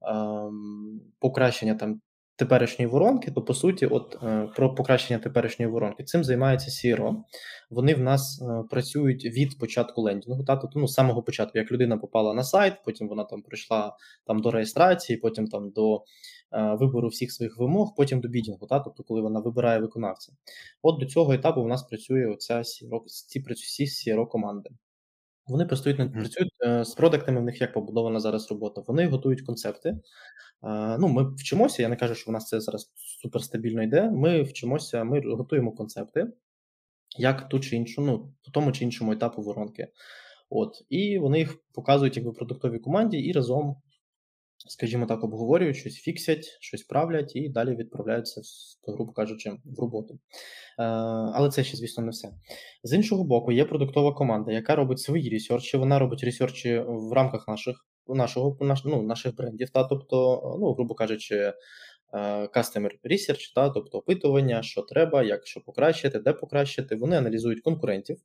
ем, покращення там теперішньої воронки, то по суті, от е, про покращення теперішньої воронки, цим займається CRO. Вони в нас е, працюють від початку лендінгу. Та, тобто, ну, з самого початку, як людина попала на сайт, потім вона там прийшла там до реєстрації, потім там до е, вибору всіх своїх вимог, потім до бідінгу, та, тобто, коли вона вибирає виконавця. От до цього етапу в нас працює оця CRO, ці працюють CRO команди. Вони працюють над працюють е, з продуктами, в них як побудована зараз робота. Вони готують концепти. Е, ну, Ми вчимося, я не кажу, що в нас це зараз суперстабільно йде. Ми вчимося, ми готуємо концепти, як ту чи іншу, ну, по тому чи іншому етапу воронки. От, І вони їх показують якби продуктовій команді і разом скажімо так, обговорюють, щось фіксять, щось правлять і далі відправляються, грубо кажучи, в роботу. Е, але це ще, звісно, не все. З іншого боку, є продуктова команда, яка робить свої ресерчі, вона робить ресерчі в рамках наших нашого, наш, ну, наших брендів, та, тобто, ну, грубо кажучи, е, Customer research, та, тобто опитування, що треба, як що покращити, де покращити. Вони аналізують конкурентів,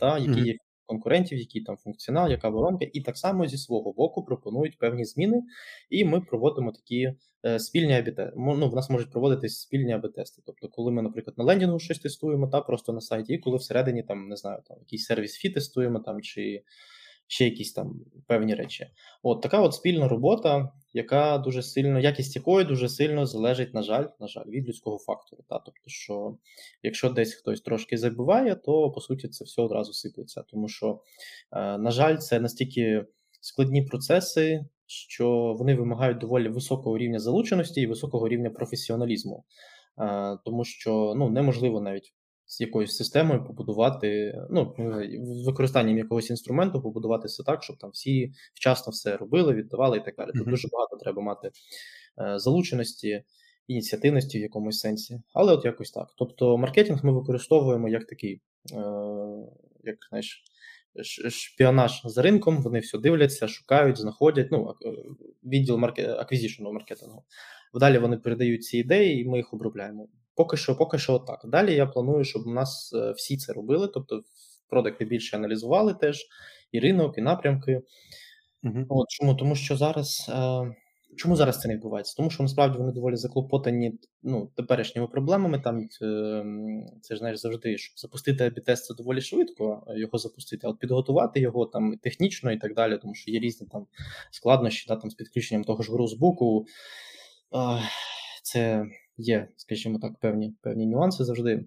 та, які є конкурентів, який там функціонал, яка воронка, і так само зі свого боку пропонують певні зміни, і ми проводимо такі е, спільні АБ-тести. Ну, в нас можуть проводитись спільні АБ-тести. Тобто, коли ми, наприклад, на лендінгу щось тестуємо, та просто на сайті, і коли всередині там не знаю, там якийсь сервіс фі тестуємо там чи. Ще якісь там певні речі. От така от спільна робота, яка дуже сильно, якість якої дуже сильно залежить, на жаль, на жаль, від людського фактору. Та? Тобто, що якщо десь хтось трошки забуває, то по суті це все одразу сиплеться. Тому що, е, на жаль, це настільки складні процеси, що вони вимагають доволі високого рівня залученості і високого рівня професіоналізму. Е, тому що ну, неможливо навіть з якоюсь системою побудувати, ну, з використанням якогось інструменту побудувати все так, щоб там всі вчасно все робили, віддавали і так далі. Тут дуже багато треба мати е, залученості, ініціативності в якомусь сенсі, але от якось так. Тобто, маркетинг ми використовуємо як такий, е, як знаєш. Шпіонаж за ринком, вони все дивляться, шукають, знаходять. Ну, відділ аквізішну маркетингу. Далі вони передають ці ідеї, і ми їх обробляємо. Поки що, поки що так. Далі я планую, щоб у нас е, всі це робили. Тобто, продукти більше аналізували теж і ринок, і напрямки. uh От чому? Тому що зараз. Е, чому зараз це не відбувається? Тому що насправді вони доволі заклопотані ну, теперішніми проблемами. Там е, це ж знаєш завжди, щоб запустити АБ-тест це доволі швидко його запустити, а от підготувати його там технічно і так далі, тому що є різні там складнощі да, там, з підключенням того ж грузбуку. Це є, скажімо так, певні певні нюанси завжди.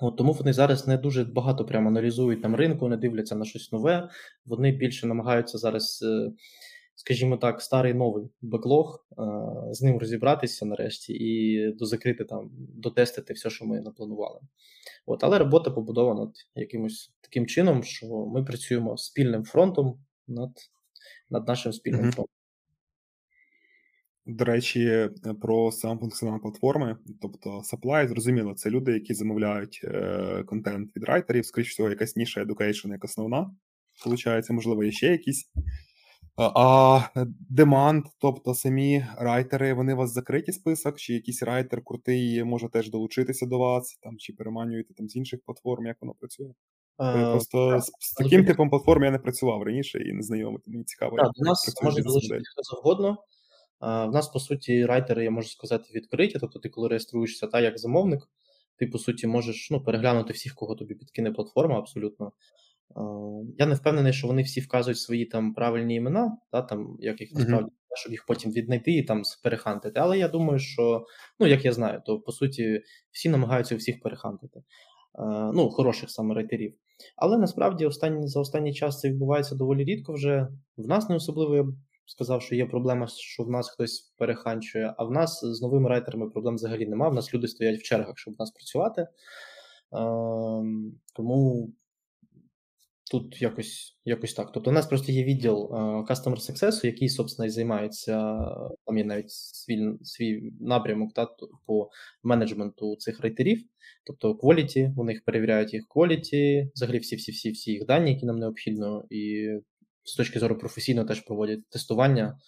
От Тому вони зараз не дуже багато прямо аналізують там ринку, не дивляться на щось нове. Вони більше намагаються зараз, е, скажімо так, старий новий беклог, е, з ним розібратися нарешті і дозакрити там, дотестити все, що ми напланували. От, Але робота побудована якимось таким чином, що ми працюємо спільним фронтом над над нашим спільним mm-hmm. фронтом. До речі, е, про сам функціонал платформи, тобто supply, зрозуміло, це люди, які замовляють е, контент від райтерів, скоріш всього, якась ніша education як основна, Получається, можливо, є ще якісь. А деманд, тобто самі райтери, вони у вас закриті список, чи якийсь райтер крутий може теж долучитися до вас, там чи переманюєте там з інших платформ, як воно працює? А, Просто так, з, з таким типом платформ я не працював раніше і не знайомий, мені цікаво. Так, до нас може долучити хто завгодно. В нас, по суті, райтери, я можу сказати, відкриті. Тобто, ти, коли реєструєшся та як замовник, ти, по суті, можеш ну, переглянути всіх, кого тобі підкине платформа, абсолютно. Я не впевнений, що вони всі вказують свої там правильні імена, та, там, як їх насправді, mm-hmm. щоб їх потім віднайти і там перехантити. Але я думаю, що, ну, як я знаю, то по суті всі намагаються всіх перехантити. Ну, хороших саме райтерів. Але насправді останні, за останній час це відбувається доволі рідко вже. В нас не особливо я сказав, що є проблема, що в нас хтось переханчує, а в нас з новими райтерами проблем взагалі немає. В нас люди стоять в чергах, щоб в нас працювати. Е, тому тут якось якось так. Тобто, у нас просто є відділ е, Customer Success, який, собственно, і займається, там є навіть свій свій напрямок та, по менеджменту цих райтерів. Тобто quality, них перевіряють їх quality, взагалі всі-всі-всі всі їх дані, які нам необхідно, і з точки зору професійно теж проводять тестування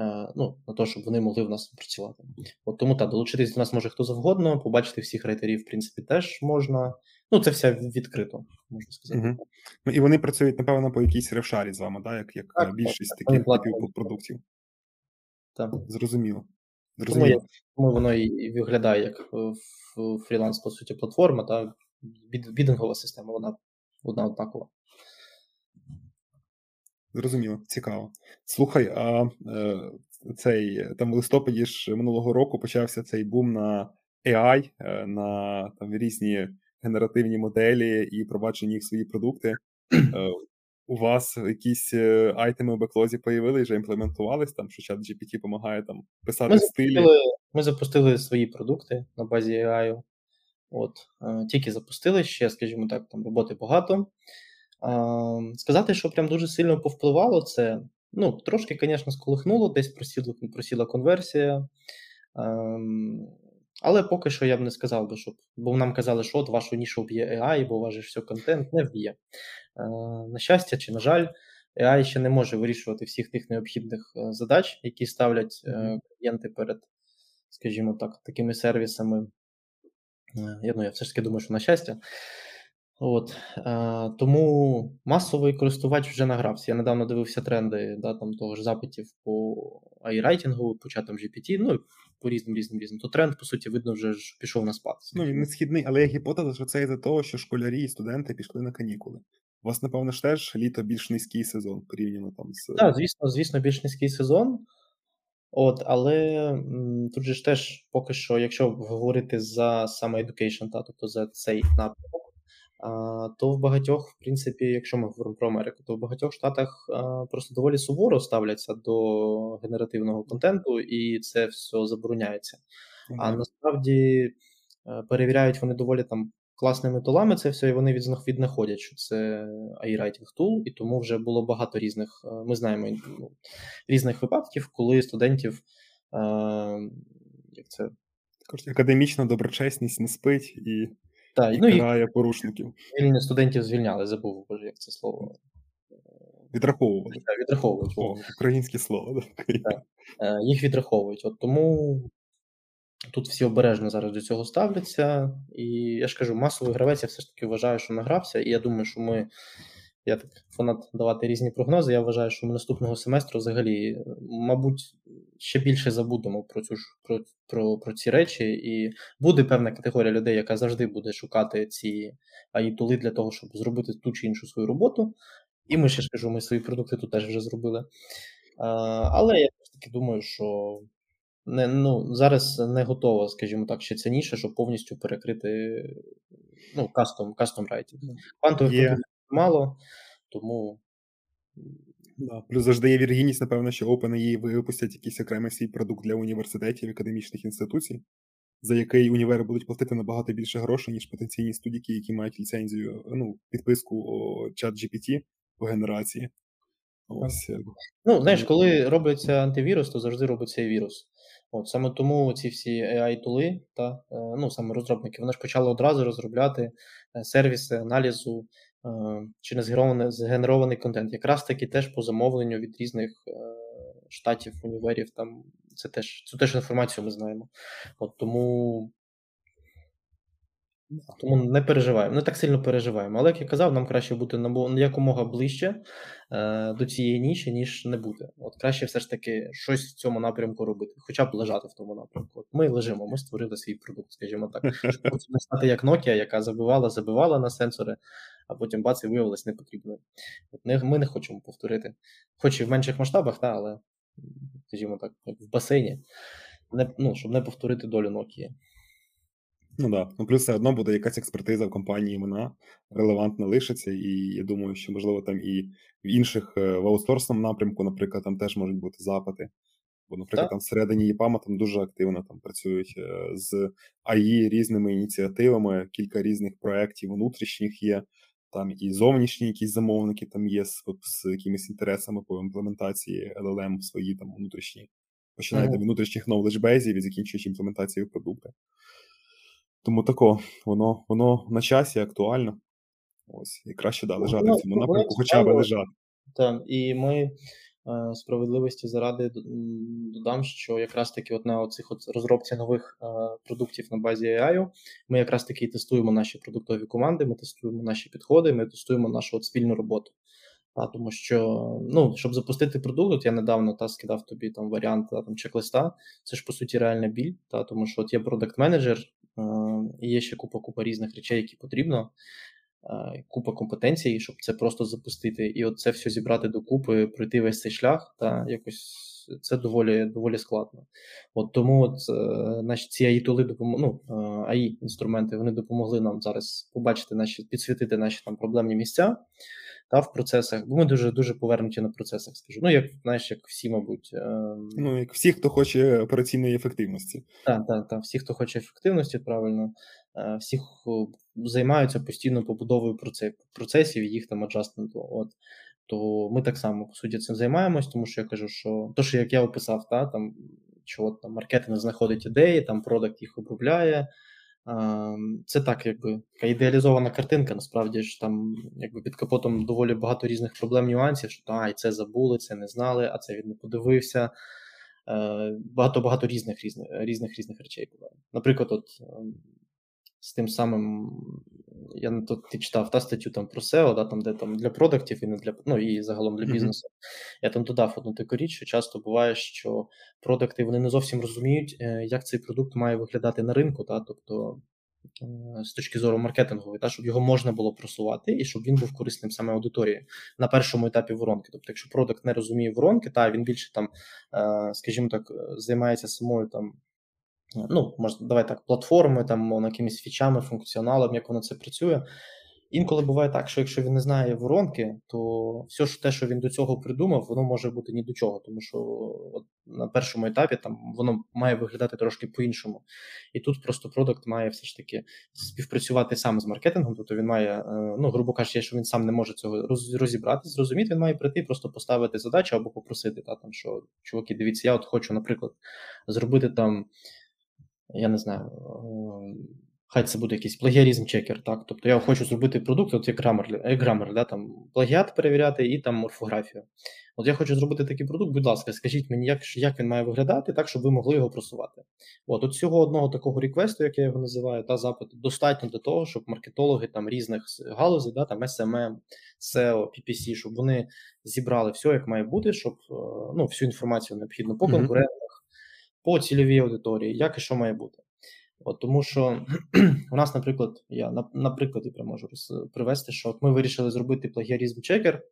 е, ну, на те, щоб вони могли в нас працювати. От Тому так, долучитись до нас може хто завгодно, побачити всіх рейтерів, в принципі, теж можна. Ну, це все відкрито, можна сказати. Угу. Ну, І вони працюють, напевно, по якійсь ревшарі з вами, да? як як так, більшість так, таких типів продуктів. Так. Зрозуміло. Зрозуміло. Тому, тому воно і виглядає як фріланс, по суті, платформа, та бідингова система, вона одна однакова. Зрозуміло, цікаво. Слухай, а е, цей там в листопаді ж минулого року почався цей бум на AI, е, на там різні генеративні моделі і пробачені їх свої продукти. Е, у вас якісь айтеми у беклозі появили вже імплементувались, там, що чат GPT допомагає там писати ми стилі. Запустили, ми запустили свої продукти на базі AI. От, е, Тільки запустили ще, скажімо так, там роботи багато. Сказати, що прям дуже сильно повпливало це. Ну, трошки, звісно, сколихнуло, десь просіла, просіла конверсія. Але поки що я б не сказав би, щоб. Бо нам казали, що от вашу нішу вб'є AI, бо ваш все контент не вб'є. На щастя, чи, на жаль, AI ще не може вирішувати всіх тих необхідних е, задач, які ставлять mm-hmm. клієнти перед, скажімо так, такими сервісами. Е, я, ну, я все ж таки думаю, що на щастя. От, е, Тому масовий користувач вже награвся. Я недавно дивився тренди да, там, того ж запитів по айрайтингу, по чатам GPT, ну по різним різним різним. То тренд, по суті, видно, вже ж пішов на спад. Ну, він не східний, але є гіпотеза, що це із-за того, що школярі і студенти пішли на канікули. У вас, напевно, ж теж літо більш низький сезон порівняно там з. Так, звісно, звісно, більш низький сезон. От, але тут же ж теж поки що, якщо говорити за саме education, та, тобто за цей напрямок, то в багатьох, в принципі, якщо ми говоримо про Америку, то в багатьох штатах просто доволі суворо ставляться до генеративного контенту, і це все забороняється. Mm-hmm. А насправді е, перевіряють вони доволі там класними тулами це все, і вони віднаходять, що це AI-writing tool, і тому вже було багато різних, е, ми знаємо ну, різних випадків, коли студентів е, як це. Академічна доброчесність не спить і так, і ну, карає порушників. Вільні студентів звільняли, забув, боже, як це слово. Відраховували. Так, відраховують. О, українське слово. Так. Е, їх відраховують. От Тому Тут всі обережно зараз до цього ставляться, і я ж кажу, масовий гравець я все ж таки вважаю, що награвся. І я думаю, що ми, я так фанат давати різні прогнози. Я вважаю, що ми наступного семестру взагалі, мабуть, ще більше забудемо про цю про, про, про ці речі, і буде певна категорія людей, яка завжди буде шукати ці аїтули для того, щоб зробити ту чи іншу свою роботу. І ми ще ж кажу, ми свої продукти тут теж вже зробили. А, Але я таки думаю, що не, ну, зараз не готова, скажімо так, ще ця ніша, щоб повністю перекрити ну, кастом кастом райтинг. Квантових yeah. Мало, тому. Да. Плюс завжди є віргідність, напевно, що OpenAI випустять якийсь окремий свій продукт для університетів, академічних інституцій, за який універи будуть платити набагато більше грошей, ніж потенційні студіки, які мають ліцензію, ну, підписку чат GPT по генерації. Ось. Е, ну, знаєш, коли робиться антивірус, то завжди робиться і вірус. От Саме тому ці всі AI-тули, та, е, ну саме розробники, вони ж почали одразу розробляти е, сервіси аналізу чи не згенерований, контент. Якраз таки теж по замовленню від різних штатів, універів. Там це теж цю теж інформацію ми знаємо. От Тому тому не переживаємо, не так сильно переживаємо. Але як я казав, нам краще бути якомога ближче е, до цієї ніші, ніж не бути. От краще все ж таки щось в цьому напрямку робити, хоча б лежати в тому напрямку. От Ми лежимо, ми створили свій продукт, скажімо так. Щоб не стати як Nokia, яка забивала, забивала на сенсори, а потім бац, і виявилось непотрібною. От не, Ми не хочемо повторити. Хоч і в менших масштабах, та, але, скажімо так, як в басейні, не, ну, щоб не повторити долю Nokia. Ну да. Ну, плюс все одно буде якась експертиза в компанії, вона релевантна лишиться, і я думаю, що, можливо, там і в інших е, в аутсорсному напрямку, наприклад, там теж можуть бути запити. Бо, наприклад, так. там всередині ЄПАМа там дуже активно там працюють е, з АІ різними ініціативами, кілька різних проєктів внутрішніх є, там і зовнішні якісь замовники там є з, з якимись інтересами по імплементації LLM свої там внутрішні. починаєте mm-hmm. внутрішніх knowledge base і закінчуючи імплементацією продукту. Тому тако, воно воно на часі актуально. Ось, і краще да, лежати в цьому напрямку, хоча б лежати. Так, і ми справедливості заради додам, що якраз таки от на оцих от розробці нових е, продуктів на базі AI ми якраз таки тестуємо наші продуктові команди, ми тестуємо наші підходи, ми тестуємо нашу от спільну роботу. Та, Тому що, ну, щоб запустити продукт, я недавно та скидав тобі там варіант та, там, чек-листа. Це ж по суті реальна біль, та, тому що от є продакт менеджер і є ще купа купа різних речей, які потрібно, купа компетенцій, щоб це просто запустити. І от це все зібрати докупи, пройти весь цей шлях, та якось це доволі доволі складно. От Тому от е, наші ці AI-тули допомогли, ну, AI інструменти вони допомогли нам зараз побачити наші, підсвітити наші там проблемні місця та в процесах, бо ми дуже дуже повернуті на процесах, скажу. Ну, як знаєш, як всі, мабуть. Е... Ну, як всі, хто хоче операційної ефективності. Так, так, так. Всі, хто хоче ефективності, правильно, е, всі займаються постійно побудовою процесів і їх там аджастменту. От. То ми так само, по суті, цим займаємось, тому що я кажу, що то, що як я описав, та, там, що от, там маркетинг знаходить ідеї, там продакт їх обробляє. Це так, якби така ідеалізована картинка. Насправді ж там, якби під капотом доволі багато різних проблем, нюансів, що а, і це забули, це не знали, а це він не подивився. Багато-багато різних різних різних різних речей буває. Наприклад, от ем, з тим самим. Я тут ти читав та статтю там про SEO, да, там, де там для продуктів і не для ну і загалом для бізнесу. Mm-hmm. Я там додав одну таку річ, що часто буває, що продукти вони не зовсім розуміють, е, як цей продукт має виглядати на ринку. Та, Тобто з точки зору маркетингової, та, щоб його можна було просувати і щоб він був корисним саме аудиторії на першому етапі воронки. Тобто, якщо продукт не розуміє воронки, та він більше там, скажімо так, займається самою там. Ну, можна, давай так, платформою, там, якимись фічами, функціоналом, як воно це працює. Інколи буває так, що якщо він не знає воронки, то все ж те, що він до цього придумав, воно може бути ні до чого, тому що от на першому етапі там воно має виглядати трошки по-іншому. І тут просто продукт має все ж таки співпрацювати саме з маркетингом, тобто він має, е, ну грубо кажучи, що він сам не може цього розібрати, зрозуміти, він має прийти, просто поставити задачу або попросити, та, там, що чуваки, дивіться, я от хочу, наприклад, зробити там, я не знаю. Е, Хай це буде якийсь плагіарізм-чекер, так? Тобто я хочу зробити продукт, от як як Grammarly, да, там плагіат перевіряти і там морфографію. От я хочу зробити такий продукт, будь ласка, скажіть мені, як як він має виглядати, так, щоб ви могли його просувати. От от цього одного такого реквесту, як я його називаю, та запиту, достатньо для того, щоб маркетологи там різних галузей, да, там SMM, SEO, PPC, щоб вони зібрали все, як має бути, щоб е, ну, всю інформацію необхідну по конкурентах, mm-hmm. По цільовій аудиторії, як і що має бути. От, Тому що у нас, наприклад, я на, на прикладі можу привести, що от ми вирішили зробити плагіарізм чекер.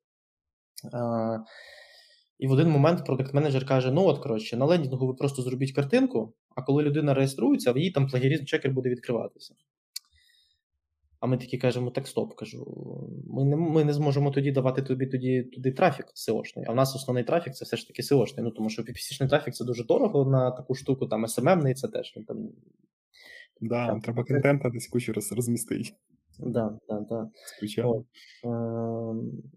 І в один момент продакт-менеджер каже: ну от, коротше, на лендінгу ви просто зробіть картинку, а коли людина реєструється, в її там плагіарізм чекер буде відкриватися. А ми такі кажемо: так, стоп, кажу, ми не ми не зможемо тоді давати тобі тоді туди трафік SEO-шний. А в нас основний трафік це все ж таки SEO-шний. Ну тому що PPC-шний трафік це дуже дорого на таку штуку, там SMM-ний це теж він там Да, там, треба контента десь кучу роз, розмістити. Да, да, да. От. Е,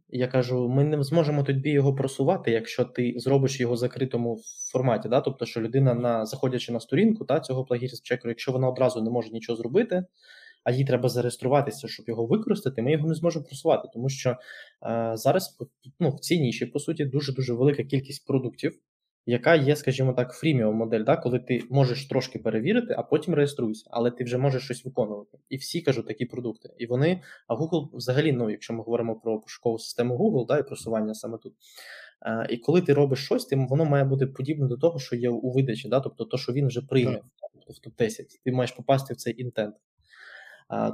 Я кажу: ми не зможемо тобі його просувати, якщо ти зробиш його в закритому форматі. Да? Тобто, що людина, на, заходячи на сторінку та, цього плагіріс чекеру, якщо вона одразу не може нічого зробити, а їй треба зареєструватися, щоб його використати, ми його не зможемо просувати. Тому що е, зараз ну, в цій ніші, по суті, дуже дуже велика кількість продуктів яка є, скажімо так, фріміум модель, да, коли ти можеш трошки перевірити, а потім реєструйся, але ти вже можеш щось виконувати. І всі кажуть такі продукти. І вони, а Google взагалі, ну, якщо ми говоримо про пошукову систему Google, да, і просування саме тут. А, і коли ти робиш щось, ти, воно має бути подібне до того, що є у видачі, да, тобто то, що він вже прийняв, тобто в топ-10, ти маєш попасти в цей інтент.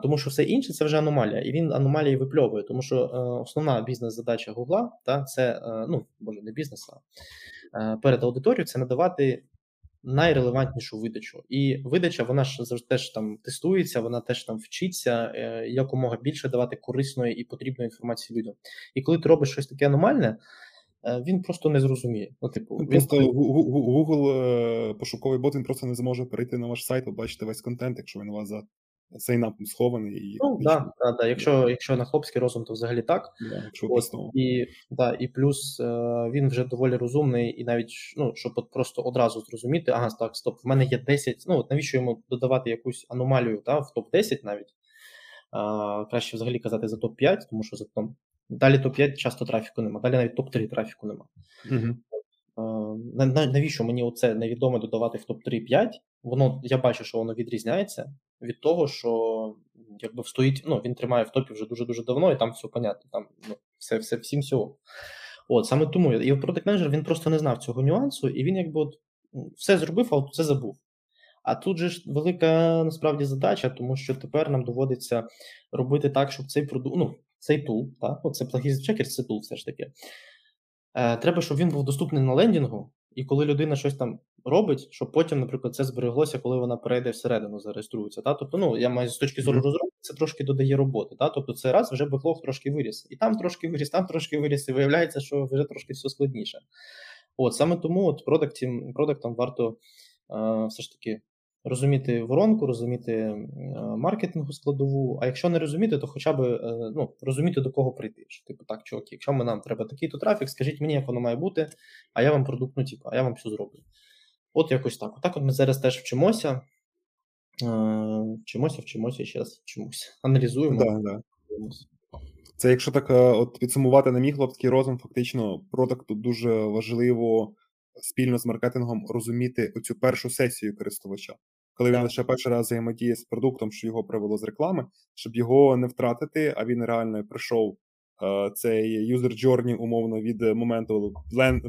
Тому що все інше це вже аномалія, і він аномалії випльовує, тому що е, основна бізнес-задача Гугла та це е, ну боже, не бізнес, а Е, перед аудиторією це надавати найрелевантнішу видачу. І видача, вона ж завжди теж там тестується, вона теж там вчиться якомога більше давати корисної і потрібної інформації людям. І коли ти робиш щось таке аномальне. Він просто не зрозуміє. Ну, типу, він... Просто Google пошуковий бот він просто не зможе перейти на ваш сайт, побачити весь контент, якщо він у вас за цей напрям схований. І ну, да, да, да. Якщо якщо на хлопський розум, то взагалі так. Да, якщо От, і да, і плюс е, він вже доволі розумний, і навіть ну, щоб от просто одразу зрозуміти, ага, так, стоп, в мене є 10, ну от навіщо йому додавати якусь аномалію та, в топ-10 навіть. А, Краще взагалі казати за топ-5, тому що за там далі топ-5 часто трафіку нема, далі навіть топ-3 трафіку нема. Угу. Навіщо мені оце невідоме додавати в топ 3 5 Воно я бачу, що воно відрізняється від того, що якби стоїть, ну він тримає в топі вже дуже дуже давно, і там все понятно. Там ну, все, все всім всього. От саме тому і продакт менеджер він просто не знав цього нюансу, і він якби от все зробив, а от це забув. А тут же ж велика насправді задача, тому що тепер нам доводиться робити так, щоб цей продукт, ну цей тул, так, це плагін чекер, це тул все ж таки. Е, треба, щоб він був доступний на лендінгу, і коли людина щось там робить, щоб потім, наприклад, це збереглося, коли вона перейде всередину, зареєструється. Та? Тобто, ну я маю з точки зору розробки, це трошки додає роботи. Та? Тобто, це раз вже беклог трошки виріс. І там трошки виріс, там трошки виріс, і виявляється, що вже трошки все складніше. От саме тому от продактам, продактам варто е, все ж таки розуміти воронку, розуміти е, маркетингу складову. А якщо не розуміти, то хоча б е, ну, розуміти, до кого прийти. Що, Типу, так, чуваки, якщо нам треба такий-то трафік, скажіть мені, як воно має бути, а я вам продукт, ну, типу, а я вам все зроблю. От якось так. Отак от ми зараз теж вчимося. Е, вчимося, вчимося ще раз вчимося. Аналізуємо. Да, да. Це якщо так от підсумувати на мій хлопський розум, фактично продукту дуже важливо спільно з маркетингом розуміти оцю першу сесію користувача, коли він лише перший раз взаємодіє з продуктом, що його привело з реклами, щоб його не втратити, а він реально прийшов цей user journey, умовно, від моменту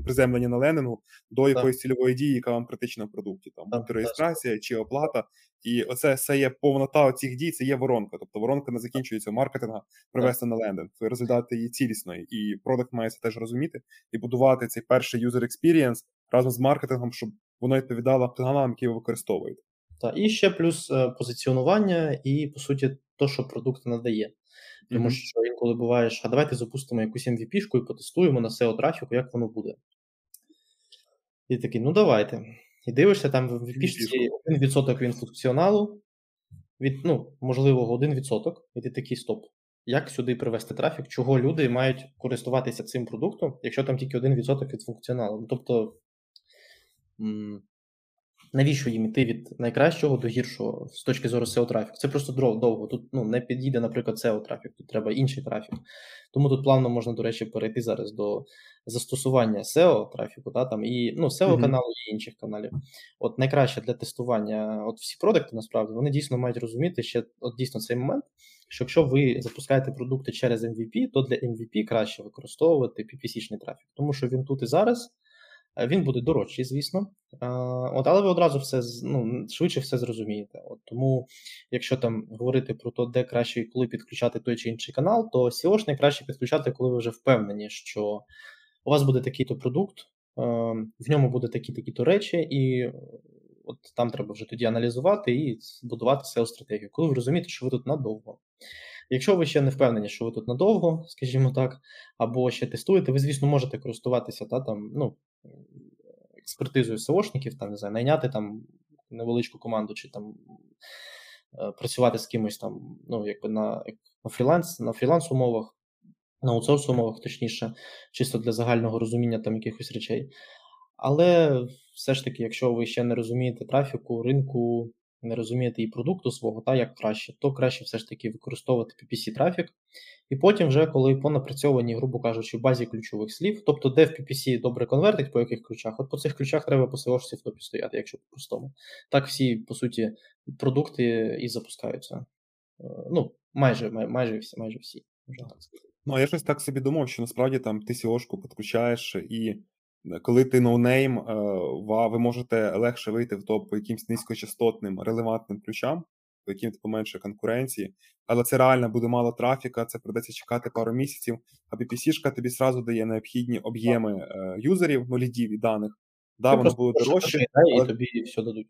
приземлення на лендингу до якоїсь цільової дії, яка вам критична в продукті. Там будь реєстрація чи оплата. І оце все є повнота цих дій, це є воронка. Тобто воронка не закінчується маркетинга, привести на лендинг, розглядати її цілісно. І продакт має це теж розуміти і будувати цей перший user experience разом з маркетингом, щоб воно відповідало каналам, які ви використовуєте. Так, і ще плюс е, позиціонування, і по суті, то, що продукт надає. Тому mm-hmm. що інколи буваєш, а давайте запустимо якусь MVP-шку і потестуємо на SEO трафіку, як воно буде. І такий, ну давайте. І дивишся, там в MVP-шці 1% від функціоналу, від, ну, можливо, 1%, і ти такий стоп. Як сюди привести трафік, чого люди мають користуватися цим продуктом, якщо там тільки 1% від функціоналу? Ну, Тобто, навіщо їм іти від найкращого до гіршого з точки зору SEO трафіку? Це просто довго. Тут ну, не підійде, наприклад, SEO трафік, тут треба інший трафік. Тому тут плавно можна, до речі, перейти зараз до застосування SEO трафіку, та, там, і ну, SEO каналу і інших каналів. От найкраще для тестування, от всі продукти насправді вони дійсно мають розуміти ще от дійсно цей момент. Що якщо ви запускаєте продукти через MVP, то для MVP краще використовувати PPC-шний трафік, тому що він тут і зараз, він буде дорожчий, звісно. От, Але ви одразу все ну, швидше все зрозумієте. От, Тому, якщо там говорити про те, де краще і коли підключати той чи інший канал, то SEO найкраще підключати, коли ви вже впевнені, що у вас буде такий-то продукт, в ньому буде такі-такі-то речі, і от там треба вже тоді аналізувати і будувати seo стратегію коли ви розумієте, що ви тут надовго. Якщо ви ще не впевнені, що ви тут надовго, скажімо так, або ще тестуєте, ви, звісно, можете користуватися та, там, ну, експертизою СОшників, там, не знаю, найняти там невеличку команду, чи там е, працювати з кимось там, ну, якби на на фріланс, на фріланс-умовах, на аутсорс умовах, точніше, чисто для загального розуміння там якихось речей. Але все ж таки, якщо ви ще не розумієте трафіку, ринку, не розумієте і продукту свого, та як краще, то краще все ж таки використовувати PPC трафік. І потім, вже коли по напрацьованій, грубо кажучи, базі ключових слів, тобто, де в PPC добре конвертить, по яких ключах, от по цих ключах треба по SEO в топі стояти, якщо по-простому. Так всі, по суті, продукти і запускаються. Е, ну, майже майже всі, майже всі. Ну, а я щось так собі думав, що насправді там ти SEO-шку підключаєш і коли ти ноунейм, ви можете легше вийти в топ по якимсь низькочастотним релевантним ключам, по яким ти поменше конкуренції, але це реально буде мало трафіка, це придеться чекати пару місяців. А PPC-шка тобі зразу дає необхідні об'єми е, юзерів, ну лідів і даних. Да, воно буде дорожче, але... і тобі все дадуть.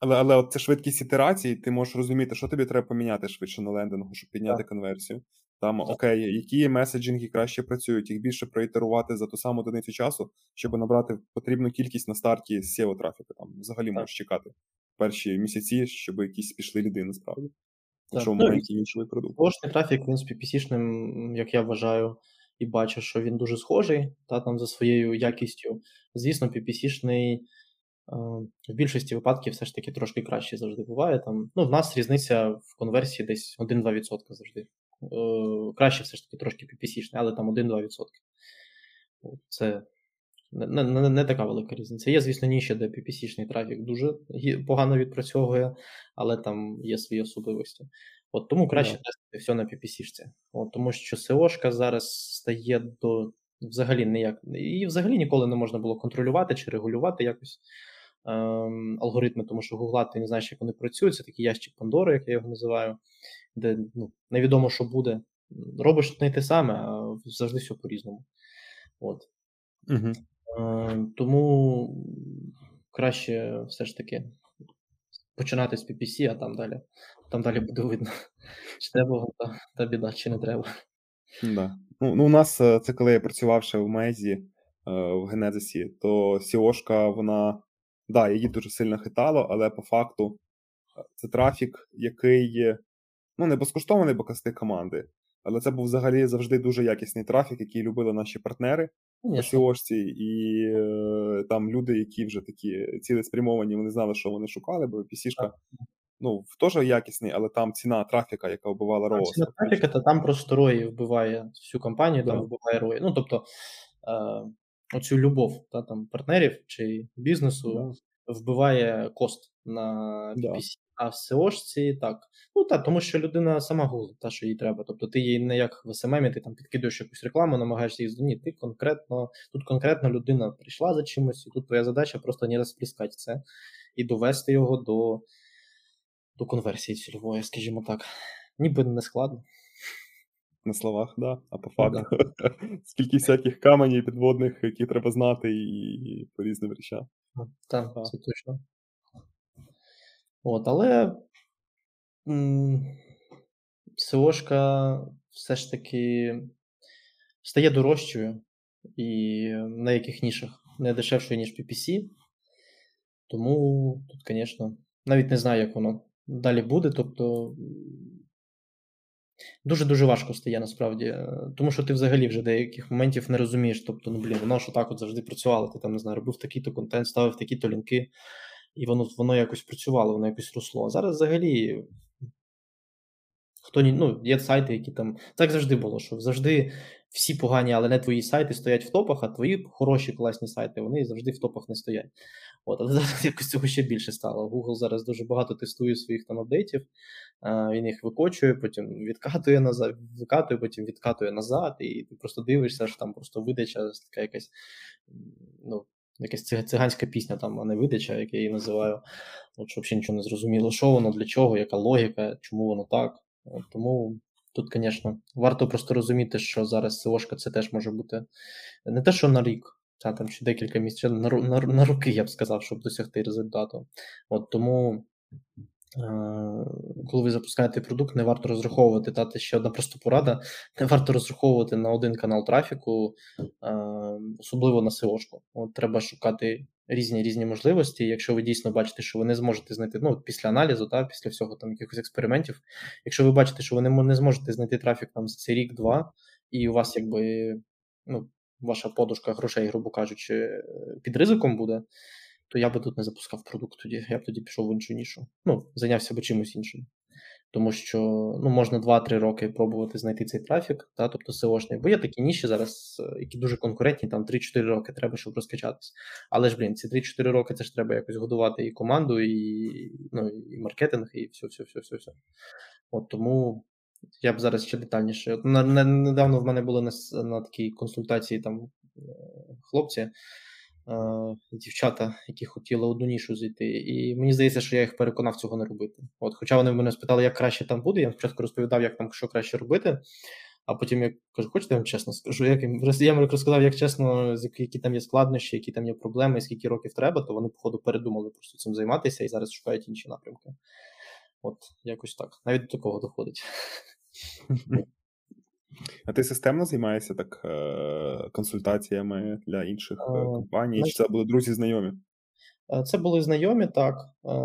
Але але от це швидкість ітерації, ти можеш розуміти, що тобі треба поміняти швидше на лендингу, щоб підняти так. конверсію. Там окей, які меседжинги краще працюють, їх більше проітерувати за ту саму одиницю часу, щоб набрати потрібну кількість на старті seo трафіку. Там взагалі можеш чекати перші місяці, щоб якісь пішли ліди насправді. Якщо в ну, моменті інший продукт. Кожний трафік він з PPC-шним, як я вважаю, і бачу, що він дуже схожий та там за своєю якістю. Звісно, PPC-шний в більшості випадків все ж таки трошки краще завжди буває. Там, ну, В нас різниця в конверсії десь 1-2% завжди. Е, краще все ж таки трошки PPC-шне, але там 1-2%. Це не, не не, така велика різниця. Є, звісно, ніші, де PPC-шний трафік дуже погано відпрацьовує, але там є свої особливості. От Тому краще yeah. тестити все на PPC-шці. От, Тому що SEO-шка зараз стає до взагалі ніяк. І взагалі ніколи не можна було контролювати чи регулювати якось ем, алгоритми, тому що Гугла, ти не знаєш, як вони працюють. Це такий ящик Пандори, як я його називаю, де ну, невідомо, що буде. Робиш не те саме, а завжди все по-різному. От. Угу. Е, тому краще все ж таки починати з PPC, а там далі там далі буде видно, чи треба та, та біда, чи не треба. Да. Ну, ну, У нас е, це коли я працював ще в Мезі в Генезисі, то Сіошка, вона да, її дуже сильно хитало, але по факту е, це трафік, який ну, не безкоштовний, бо касти команди. Але це був взагалі завжди дуже якісний трафік, який любили наші партнери Сіошці, і е, там люди, які вже такі цілеспрямовані, вони знали, що вони шукали, бо пісішка ну, теж якісний, але там ціна трафіка, яка вбивала ROAS. Ціна трафіка, то там просто рої вбиває всю компанію, да. там вбиває рої. Ну, тобто, е, оцю любов та, там, партнерів чи бізнесу да. вбиває кост на PPC. А в SEO-шці так. Ну так, тому що людина сама гуглить, та, що їй треба. Тобто ти їй не як в SMM, ти там підкидуєш якусь рекламу, намагаєшся її Ні, ти конкретно, тут конкретно людина прийшла за чимось, і тут твоя задача просто не розпліскати це і довести його до до конверсії цільової, скажімо так. Ніби не складно. На словах, да, а по факту. Да. Скільки всяких каменів підводних, які треба знати, і по різним речам. Так, це точно. От, Але СОшка все ж таки стає дорожчою і на яких нішах не дешевшою, ніж PPC. Тому тут, звісно, навіть не знаю, як воно далі буде. Тобто дуже-дуже важко стає насправді. Е, тому що ти взагалі вже деяких моментів не розумієш. Тобто, ну блін, воно ж так от завжди працювало. Ти там не знаю, робив такий-то контент, ставив такі-то лінки і воно воно якось працювало, воно якось росло. А зараз взагалі. Хто ну, є сайти, які там. Так завжди було, що завжди всі погані, але не твої сайти стоять в топах, а твої хороші класні сайти, вони завжди в топах не стоять. От, Але зараз якось цього ще більше стало. Google зараз дуже багато тестує своїх там апдейтів, він їх викочує, потім відкатує назад, викатує, потім відкатує назад, і ти просто дивишся, що там просто видача така якась. ну, якась циганська пісня, там, а не видача, як я її називаю. От, що взагалі нічого не зрозуміло, що воно, для чого, яка логіка, чому воно так. От, Тому тут, звісно, варто просто розуміти, що зараз СОшка це теж може бути не те, що на рік, а там чи декілька місяців, на, на, на роки, я б сказав, щоб досягти результату. От Тому Е, коли ви запускаєте продукт, не варто розраховувати. Та ще одна просто порада: не варто розраховувати на один канал трафіку, е, особливо на SEO-шку. От Треба шукати різні різні можливості. Якщо ви дійсно бачите, що ви не зможете знайти ну, після аналізу, та, після всього там якихось експериментів. Якщо ви бачите, що ви не, не зможете знайти трафік там за цей рік-два, і у вас якби ну, ваша подушка грошей, грубо кажучи, під ризиком буде то я би тут не запускав продукт тоді, я б тоді пішов в іншу нішу. Ну, зайнявся би чимось іншим. Тому що ну, можна 2-3 роки пробувати знайти цей трафік, та, тобто SEO-шний. Бо є такі ніші зараз, е, які дуже конкурентні, там 3-4 роки треба, щоб розкачатись. Але ж, блін, ці 3-4 роки це ж треба якось годувати і команду, і ну, і маркетинг, і все, все, все, все, все. От тому я б зараз ще детальніше. От, Недавно в мене були на, на такій консультації там е, хлопці. Е, дівчата, які хотіли одну нішу зайти. І мені здається, що я їх переконав цього не робити. От, Хоча вони мене спитали, як краще там буде, я спочатку розповідав, як там що краще робити. А потім я кажу, хочете я вам чесно скажу, як я їм розказав, як чесно, які там є складнощі, які там є проблеми, скільки років треба, то вони, походу, передумали просто цим займатися і зараз шукають інші напрямки. От, якось так. Навіть до такого доходить. А ти системно займаєшся так е, консультаціями для інших е, компаній? Чи це були друзі знайомі? Е, це були знайомі, так.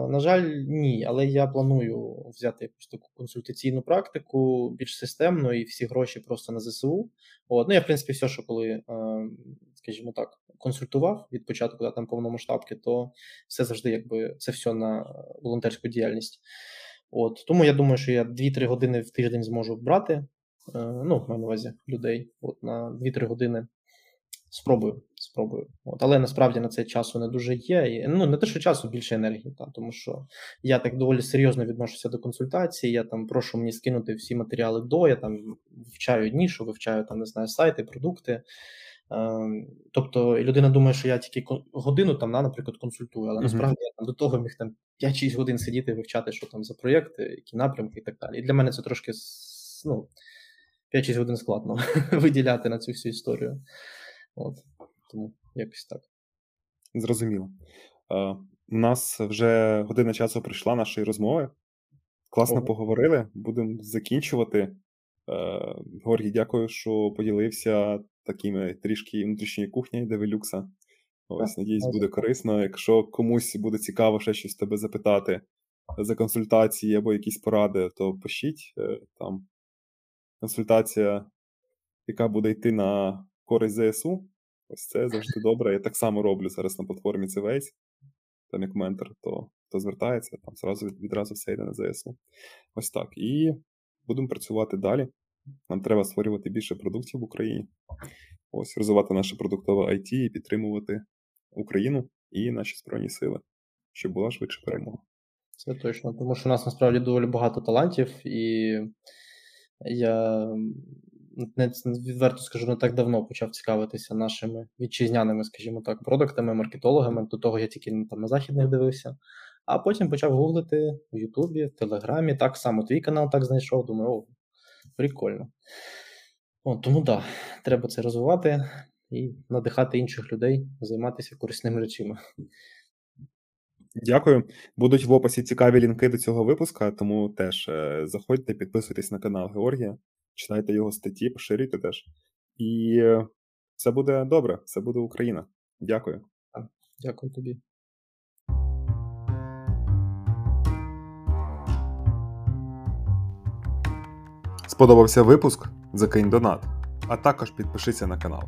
На жаль, ні, але я планую взяти якусь таку консультаційну практику, більш системну, і всі гроші просто на ЗСУ. От. Ну, я, в принципі, все, що коли, скажімо так, консультував від початку там повномасштабки, то все завжди якби це все на волонтерську діяльність. От Тому я думаю, що я 2-3 години в тиждень зможу брати. Е, ну, на увазі людей от на 2-3 години. Спробую, спробую. От, Але насправді на це часу не дуже є. І, Ну, не те, що часу більше енергії, та, тому що я так доволі серйозно відношуся до консультації. Я там прошу мені скинути всі матеріали до, я там вивчаю нішу, вивчаю там, не знаю, сайти, продукти. Е, тобто людина думає, що я тільки годину там, наприклад, консультую, але насправді я там до того міг там 5-6 годин сидіти, вивчати, що там за проєкти, які напрямки і так далі. І для мене це трошки ну, 5-6 годин складно виділяти на цю всю історію. От, Тому якось так. Зрозуміло. У нас вже година часу прийшла нашої розмови. Класно Ого. поговорили. Будемо закінчувати. Е, Горгій, дякую, що поділився такими трішки внутрішньої кухні Девелюкса. Ось, надіюсь, буде корисно. Якщо комусь буде цікаво ще щось тебе запитати за консультації або якісь поради, то пишіть е, там консультація, яка буде йти на користь ЗСУ. Ось це завжди добре. Я так само роблю зараз на платформі CVS, там як ментор, то хто звертається, там зразу відразу все йде на ЗСУ. Ось так. І будемо працювати далі. Нам треба створювати більше продуктів в Україні. Ось, розвивати наше продуктове IT і підтримувати Україну і наші Збройні Сили, щоб була швидше перемога. Це точно, тому що у нас насправді доволі багато талантів, і я відверто скажу, не так давно почав цікавитися нашими вітчизняними, скажімо так, продуктами, маркетологами. До того я тільки там на західних дивився. А потім почав гуглити в Ютубі, в Телеграмі. Так само твій канал так знайшов. Думаю, о, прикольно. О, Тому так, да, треба це розвивати і надихати інших людей займатися корисними речами. Дякую. Будуть в описі цікаві лінки до цього випуска, тому теж е, заходьте, підписуйтесь на канал Георгія, читайте його статті, поширюйте теж. І е, все буде добре, все буде Україна. Дякую. Дякую тобі. Сподобався випуск? Закинь донат, а також підпишися на канал.